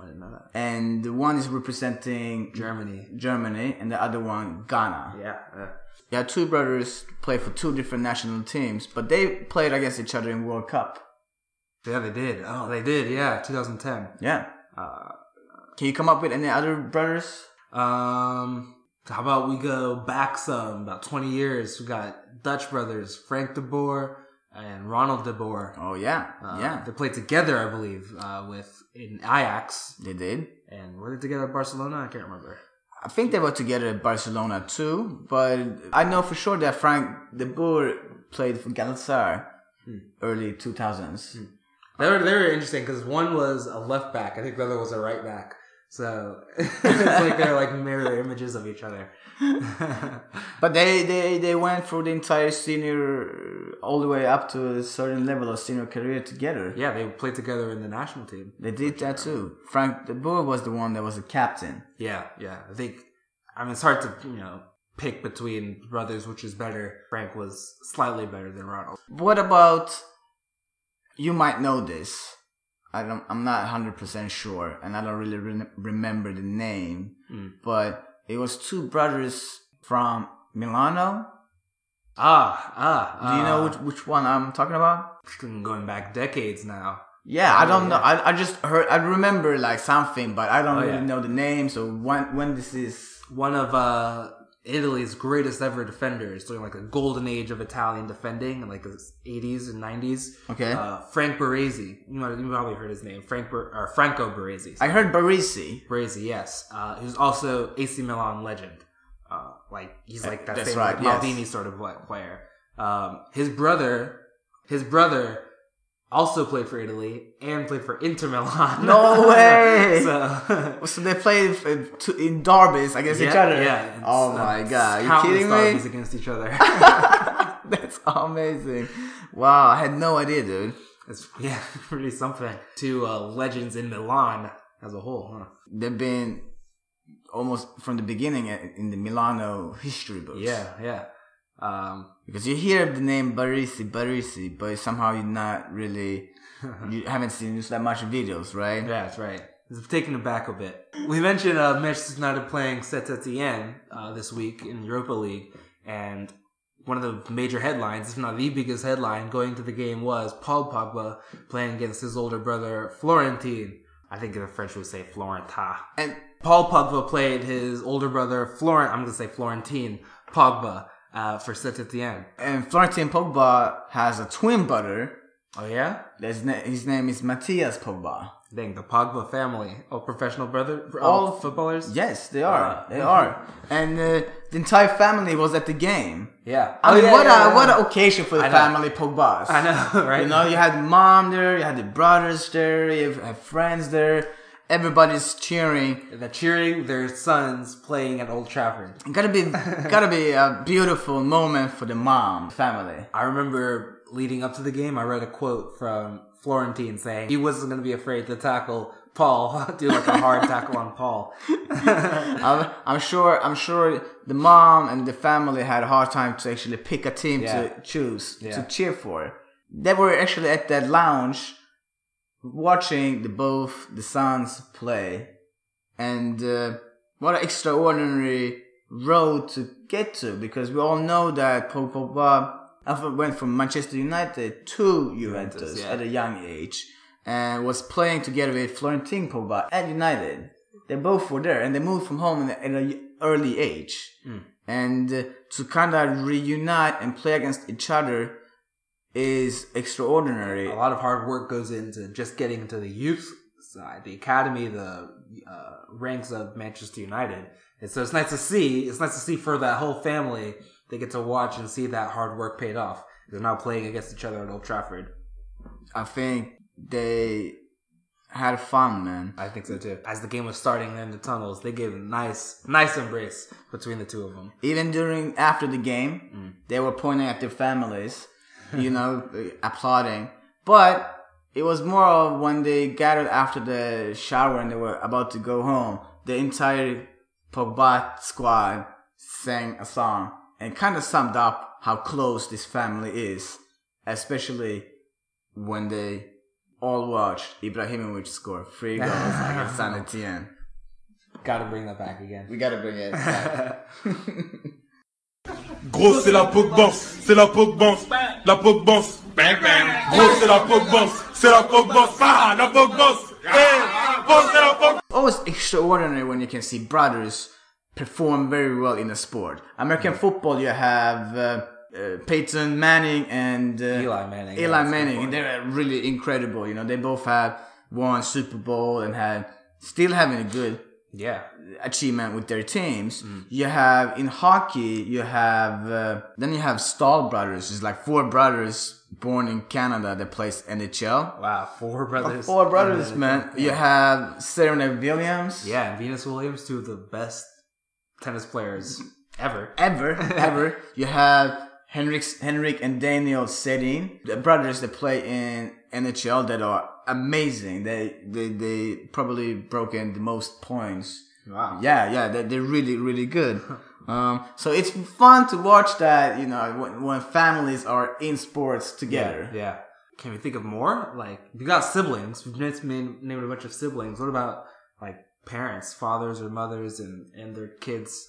I didn't know that. And the one is representing Germany. Germany, and the other one Ghana. Yeah. yeah. Yeah, two brothers play for two different national teams, but they played against each other in World Cup. Yeah, they did. Oh, they did. Yeah, 2010. Yeah. Uh, Can you come up with any other brothers? um, how about we go back some, about 20 years? We got Dutch brothers, Frank de Boer and Ronald de Boer. Oh yeah, Uh, yeah, They played together, I believe, uh, with in Ajax. they did. And were they together at Barcelona? I can't remember. I think they were together at Barcelona too, but I know for sure that Frank de Boer played for Galatasaray early 2000s. They were they were interesting because one was a left back. I think the other was a right back. So it's like they're like mirror images of each other. But they, they, they went through the entire senior, all the way up to a certain level of senior career together. yeah, they played together in the national team. They did that too. Frank de Boer was the one that was a captain. Yeah, yeah. I think I mean it's hard to you know pick between brothers which is better. Frank was slightly better than Ronald. What about, you might know this, I don't. I'm not 100 percent sure, and I don't really re- remember the name. Mm. But it was two brothers from Milano. Ah, ah. Do you know ah. which which one I'm talking about? Going back decades now. Yeah, I don't Yeah, know. I, I just heard. I remember like something, but I don't Oh, really yeah. know the name. So when when this is One of uh, Italy's greatest ever defenders during like a golden age of Italian defending in like the 80s and 90s. Okay. Uh, Frank Baresi. You might you probably heard his name. Frank or Franco Baresi. I heard Barisi. Baresi, yes. Uh, who's also AC Milan legend. Uh, like he's like that That's same right, like, yes. Maldini sort of player. Um, his brother, his brother also played for Italy and played for Inter Milan. No way! so, So they played to- in derbies against each other. yeah, Oh my god! Are you kidding derbies me? against each other. That's amazing. Wow, I had no idea, dude. it's yeah, pretty something. Two uh, legends in Milan as a whole. Huh? They've been almost from the beginning in the Milano history books. Yeah, yeah. Um, Because you hear the name Barisi, Barisi, but somehow you're not really, you haven't seen this that much videos, right? Yeah, that's right. It's taken it back a bit. We mentioned uh, Manchester United playing Saint Etienne uh, this week in Europa League, and one of the major headlines, if not the biggest headline, going to the game was Paul Pogba playing against his older brother Florentine. I think the French would say Florentin. And Paul Pogba played his older brother Florent. I'm going to say Florentine Pogba uh, for Saint Etienne. and Florentin Pogba has a twin brother. Oh yeah, His, na- his name is Mathias Pogba. dang the Pogba family, all professional brother, All all footballers. Yes, they are. Wow. They are. And uh, the entire family was at the game. Yeah. I Oh, mean, yeah, what yeah, a yeah. what an occasion for the family Pogbas. I know, right? You know, you had mom there, you had the brothers there, you have friends there. Everybody's cheering. They're cheering their sons playing at Old Trafford. Gotta be, gotta be a beautiful moment for the mom family. I remember leading up to the game, I read a quote from Florentine saying he wasn't going to be afraid to tackle Paul, do like a hard tackle on Paul. I'm, I'm sure, I'm sure the mom and the family had a hard time to actually pick a team Yeah. to choose Yeah. to cheer for. They were actually at that lounge watching the both the sons play, and uh, what an extraordinary road to get to because we all know that Paul Pogba went from Manchester United to Juventus, Juventus, yeah. at a young age and was playing together with Florentin Pogba at United. They both were there and they moved from home at an early age. Hmm. And uh, to kind of reunite and play against each other is extraordinary. A lot of hard work goes into just getting into the youth side, the academy, the uh, ranks of Manchester United. And so it's nice to see. It's nice to see for that whole family. They get to watch and see that hard work paid off. They're now playing against each other at Old Trafford. I think they had fun, man. I think so too. As the game was starting in the tunnels, they gave a nice, nice embrace between the two of them. Even during after the game, Mm. they were pointing at their families, you know, applauding. But it was more of when they gathered after the shower and they were about to go home. The entire Pogba squad sang a song and kind of summed up how close this family is, especially when they all watched Ibrahimovic score three goals against San Etienne. Got to bring that back again. We gotta bring it back. Gros, c'est la Pogba, c'est la Pogba, la Pogba. Gros, c'est la Pogba, c'est la Pogba, ah, la Pogba. Hey, gros, c'est la Pogba. always extraordinary when you can see brothers perform very well in a sport. American football, you have uh, uh, Peyton Manning and uh, Eli Manning, Eli that's a good Manning, and they're really incredible. You know, they both have won Super Bowl and had still having a good Yeah. Achievement with their teams. Mm. You have in hockey, you have uh, then you have Staal brothers. It's like four brothers born in Canada that plays NHL. Wow, four brothers. Four brothers, Yeah. man. You have Serena Williams. Yeah, and Venus Williams, two of the best tennis players ever. ever, ever. You have Henrik, Henrik and Daniel Sedin, the brothers that play in NHL that are amazing. They they they probably broken the most points. Wow. Yeah, yeah, they they're really really good. Um, so it's fun to watch that. You know, when, when families are in sports together. Yeah. can we think of more? Like, you got siblings. We've just named, named a bunch of siblings. What about like parents, fathers or mothers, and and their kids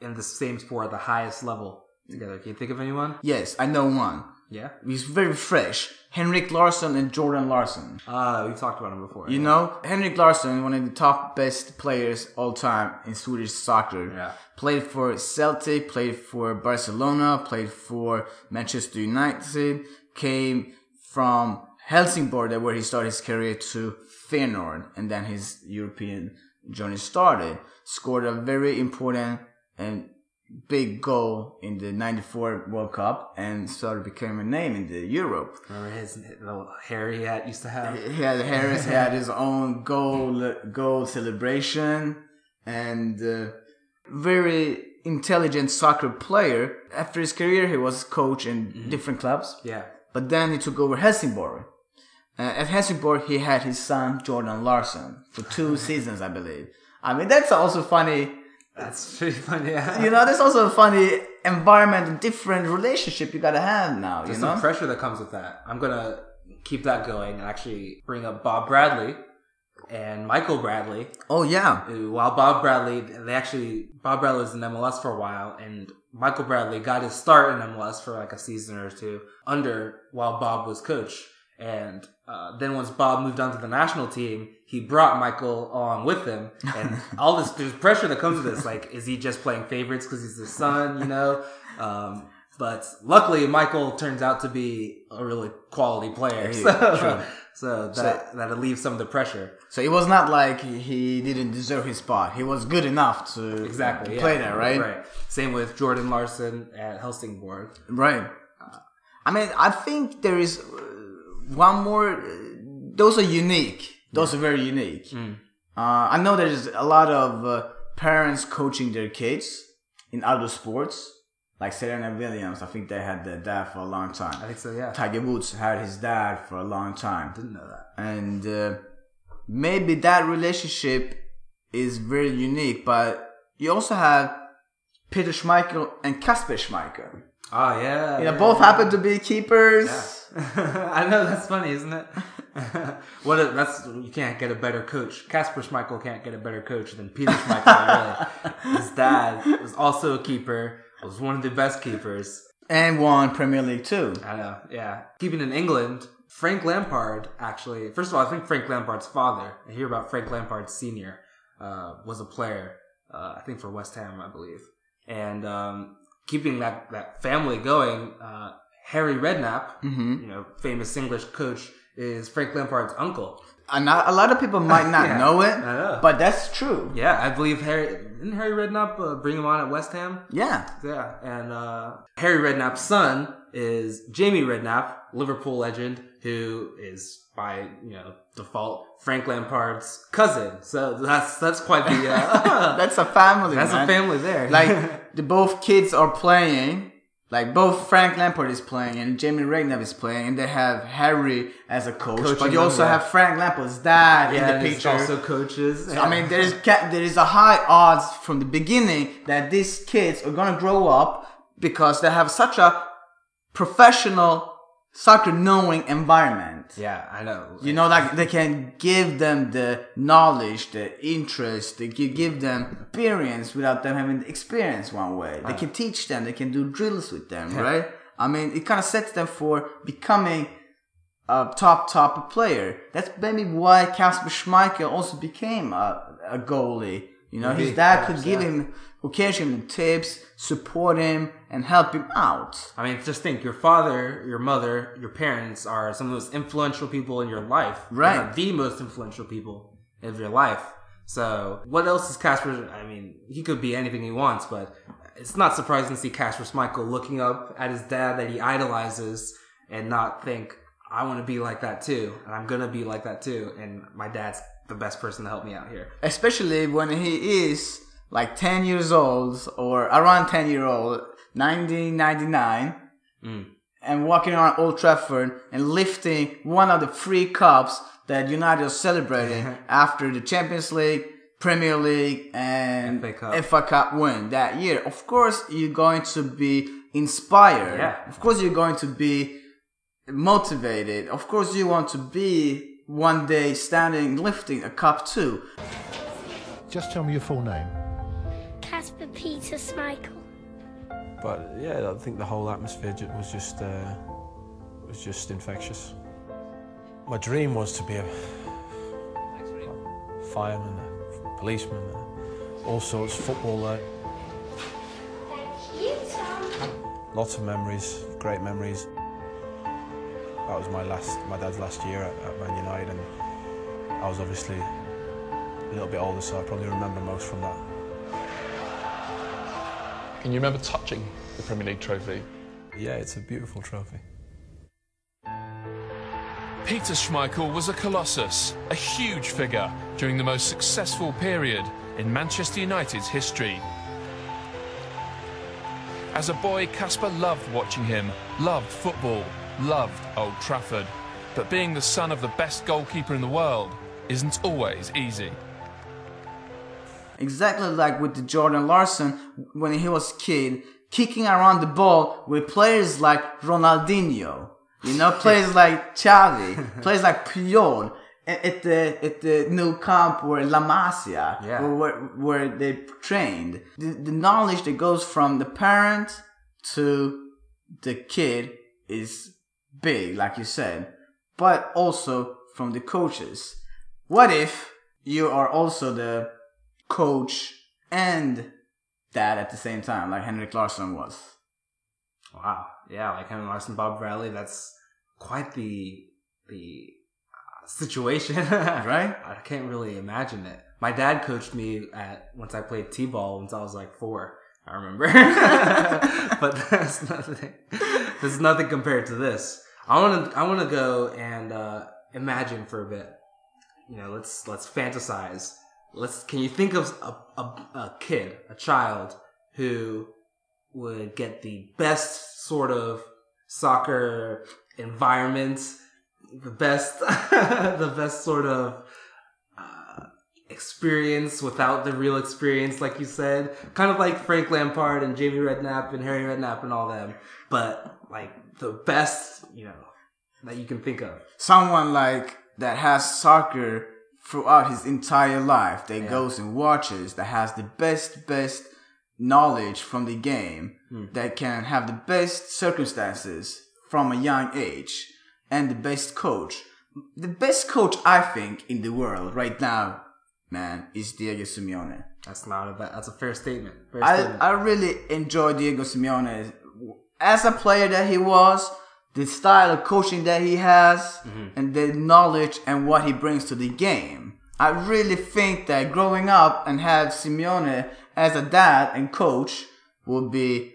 in the same sport at the highest level together? Can you think of anyone? Yes, I know one. Yeah. He's very fresh. Henrik Larsson and Jordan Larsson. Uh, we've talked about him before. You know, Henrik Larsson, one of the top best players all time in Swedish soccer. Yeah. Played for Celtic, played for Barcelona, played for Manchester United, came from Helsingborg, where he started his career, to Feyenoord, and then his European journey started. Scored a very important and big goal in the 94 World Cup and started becoming a name in the Europe. Remember his little hair he had used to have? He had Harris had his own goal goal celebration and uh, very intelligent soccer player. After his career, he was coach in different clubs. Yeah. But then he took over Helsingborg. Uh, at Helsingborg, he had his son Jordan Larsson for two seasons, I believe. I mean, that's also funny. That's pretty funny. Yeah. You know, there's also a funny environment, different relationship you gotta have now. There's you know, some pressure that comes with that. I'm gonna keep that going and actually bring up Bob Bradley and Michael Bradley. Oh yeah. While Bob Bradley, they actually Bob Bradley was in MLS for a while, and Michael Bradley got his start in MLS for like a season or two under while Bob was coach. And uh, then once Bob moved on to the national team, he brought Michael along with him, and all this there's pressure that comes with this. Like, is he just playing favorites because he's the son? You know. Um, but luckily, Michael turns out to be a really quality player. Yeah, So, so that that relieves some of the pressure. So it was not like he didn't deserve his spot. He was good enough to Exactly. play yeah. there, right? Right. Same with Jordan Larsson at Helsingborg. Right. I mean, I think there is uh, one more. Uh, those are unique. Those are very unique. Mm. Uh, I know there's a lot of uh, parents coaching their kids in other sports, like Serena Williams. I think they had their dad for a long time. I think so. Yeah. Tiger Woods had his dad for a long time. Didn't know that. And uh, maybe that relationship is very unique, but you also have Peter Schmeichel and Kasper Schmeichel. Oh yeah. You know, yeah, both yeah. happen to be keepers. I know that's funny, isn't it? what a, that's you can't get a better coach. Kasper Schmeichel can't get a better coach than Peter Schmeichel. really, his dad was also a keeper. Was one of the best keepers. And won Premier League too. I know. Yeah, keeping in England. Frank Lampard actually. First of all, I think Frank Lampard's father. I hear about Frank Lampard Senior. Uh, was a player. Uh, I think for West Ham, I believe. And um, keeping that that family going. Uh, Harry Redknapp, Mhm. you know, famous English coach, is Frank Lampard's uncle. Not, a lot of people might not Yeah, know it, know. but that's true. Yeah, I believe Harry didn't Harry Redknapp uh, bring him on at West Ham. Yeah. Yeah, and uh, Harry Redknapp's son is Jamie Redknapp, Liverpool legend, who is by you know default Frank Lampard's cousin. So that's that's quite the uh, that's a family. That's man. a family there. like the both kids are playing. Like both Frank Lampard is playing and Jamie Redknapp is playing, and they have Harry as a coach. Coaching but you also yeah. have Frank Lampard's dad yeah, in the picture. also coaches. So, I mean, there is there is a high odds from the beginning that these kids are gonna grow up because they have such a professional soccer knowing environment. yeah, I know. You know, like they can give them the knowledge, the interest, they can give them experience without them having experience one way. They can teach them, they can do drills with them, right? I mean, it kind of sets them for becoming a top, top player. That's maybe why Kasper Schmeichel also became a, a goalie. You know, his dad could give yeah. him occasional tips, support him, and help him out. I mean, just think your father, your mother, your parents are some of the most influential people in your life. Right. The most influential people of your life. So, what else is Kasper? I mean, he could be anything he wants, but it's not surprising to see Kasper Schmeichel looking up at his dad that he idolizes and not think, I want to be like that too, and I'm gonna be like that too, and my dad's the best person to help me out here. especially when he is like 10 years old or around 10 year old 1999 Mm. and walking around Old Trafford and lifting one of the three cups that United are celebrating after the Champions League, Premier League, and FA Cup. FA Cup win that year. Of course, you're going to be inspired. Yeah. Of course, you're going to be motivated. Of course, you want to be one day standing lifting a cup too. Just tell me your full name. Kasper Peter Schmeichel. But yeah, I think the whole atmosphere was just uh, was just infectious. My dream was to be a fireman, a policeman, uh, all sorts, footballer. Thank you, Tom. Lots of memories, great memories. That was my last, my dad's last year at, at Man United, and I was obviously a little bit older, so I probably remember most from that. Can you remember touching the Premier League trophy? Yeah, it's a beautiful trophy. Peter Schmeichel was a colossus, a huge figure during the most successful period in Manchester United's history. As a boy, Kasper loved watching him, loved football, loved Old Trafford. But being the son of the best goalkeeper in the world isn't always easy. Exactly like with the Jordan Larsson when he was kid, kicking around the ball with players like Ronaldinho, you know, players like Xavi, players like Puyol, at the at the Nou Camp where La Masia, Yeah. where, where they trained. The, the knowledge that goes from the parent to the kid is big, like you said, but also from the coaches. What if you are also the coach and dad at the same time, like Henrik Larsson was? Wow. Yeah, like Henry Larsson, Bob Bradley. That's quite the the uh, situation, right? I can't really imagine it. My dad coached me at once I played t-ball once I was like four. I remember, but that's nothing. There's nothing compared to this. I want to. I want to go and uh, imagine for a bit. You know, let's let's fantasize. Let's. Can you think of a, a, a kid, a child who would get the best sort of soccer environment, the best, the best sort of experience without the real experience, like you said, kind of like Frank Lampard and Jamie Redknapp and Harry Redknapp and all them, but like the best, you know, that you can think of. Someone like that has soccer throughout his entire life, that Yeah. goes and watches, that has the best, best knowledge from the game, Hmm. that can have the best circumstances from a young age, and the best coach. The best coach, I think, in the world right now, man, is Diego Simeone. That's not a bad, that's a fair statement. Fair I, statement. I really enjoy Diego Simeone as a player that he was, the style of coaching that he has, Mhm. and the knowledge and what he brings to the game. I really think that growing up and have Simeone as a dad and coach would be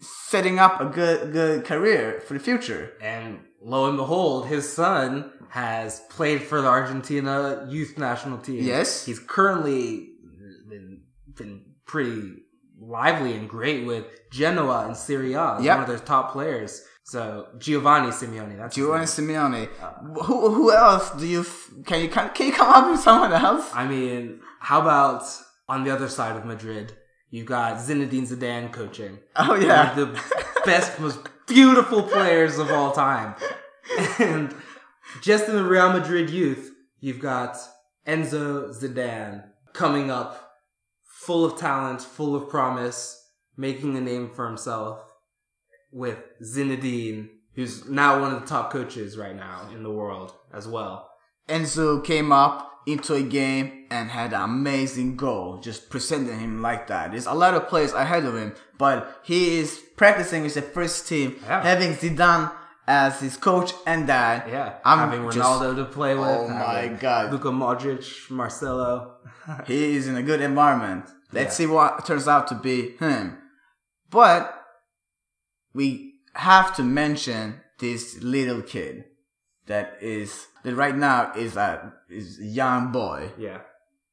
setting up a good good career for the future. And lo and behold, his son has played for the Argentina youth national team. Yes. He's currently been, been pretty lively and great with Genoa and Serie A. He's Yep. One of their top players. So Giovanni Simeone. That's Giovanni. Simeone. Uh, who who else do you f- can you can, can you come up with someone else? I mean, how about on the other side of Madrid? You've got Zinedine Zidane coaching. Oh, yeah. The best, most beautiful players of all time. And just in the Real Madrid youth, you've got Enzo Zidane coming up, full of talent, full of promise, making a name for himself with Zinedine, who's now one of the top coaches right now in the world as well. Enzo came up into a game and had an amazing goal, just presenting him like that. There's a lot of players ahead of him, but he is practicing with the first team, Yeah. having Zidane as his coach and dad. Yeah, I'm having just- Ronaldo to play with. Oh my God. Luka Modric, Marcelo. he is in a good environment. Let's Yeah. see what turns out to be him. But we have to mention this little kid that is that right now is a is a young boy Yeah.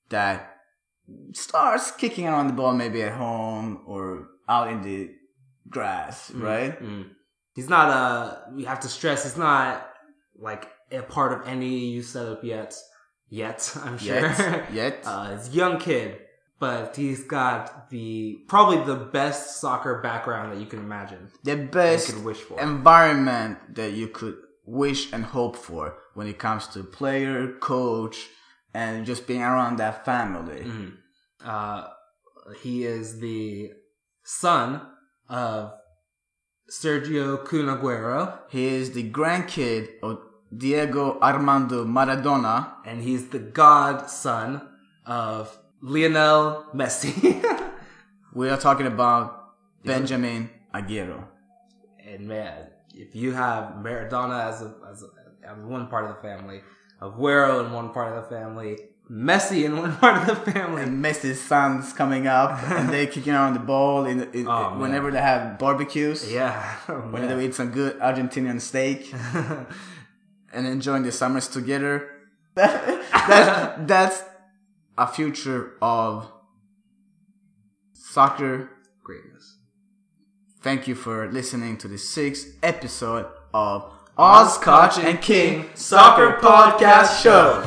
that starts kicking around the ball maybe at home or out in the grass, Mm, right? mm. He's not a. We have to stress he's not like a part of any youth setup yet. Yet, I'm sure. Yet. Yet. uh, he's a young kid, but he's got the probably the best soccer background that you can imagine. The best could wish for. environment that you could wish and hope for when it comes to player, coach, and just being around that family? Mhm. Uh, he is the son of Sergio Kun Aguero. He is the grandkid of Diego Armando Maradona. And he's the godson of Lionel Messi. We are talking about Benjamin Aguero. and man, if you have Maradona as a, as, a, as one part of the family, Aguero in one part of the family, Messi in one part of the family, And Messi's son's coming up and they kicking around the ball in, in, Oh, man. whenever they have barbecues. yeah, oh, Whenever they eat some good Argentinian steak and enjoying the summers together. that's, that's a future of soccer greatness. Thank you for listening to the sixth episode of Oz, Koch, and King Soccer Podcast Show.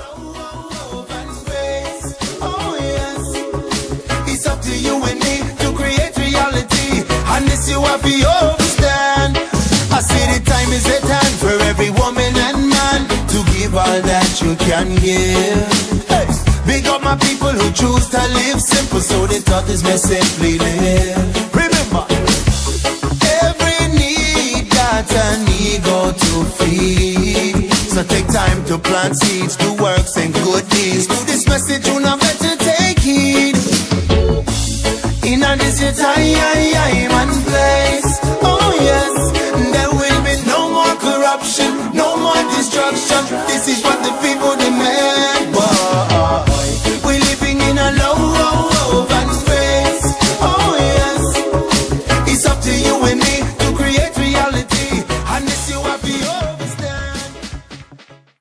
It's up to you and me to create reality. And this you have to understand. I say the time is at hand for every woman and man to give all that you can give. Big up my people who choose to live simple so thought may simply live. Remember, got an ego to feed. So take time to plant seeds, do works and good deeds. To this message, you not better take heed. In a this your time and place. Oh yes, there will be no more corruption, no more destruction. This is what the people.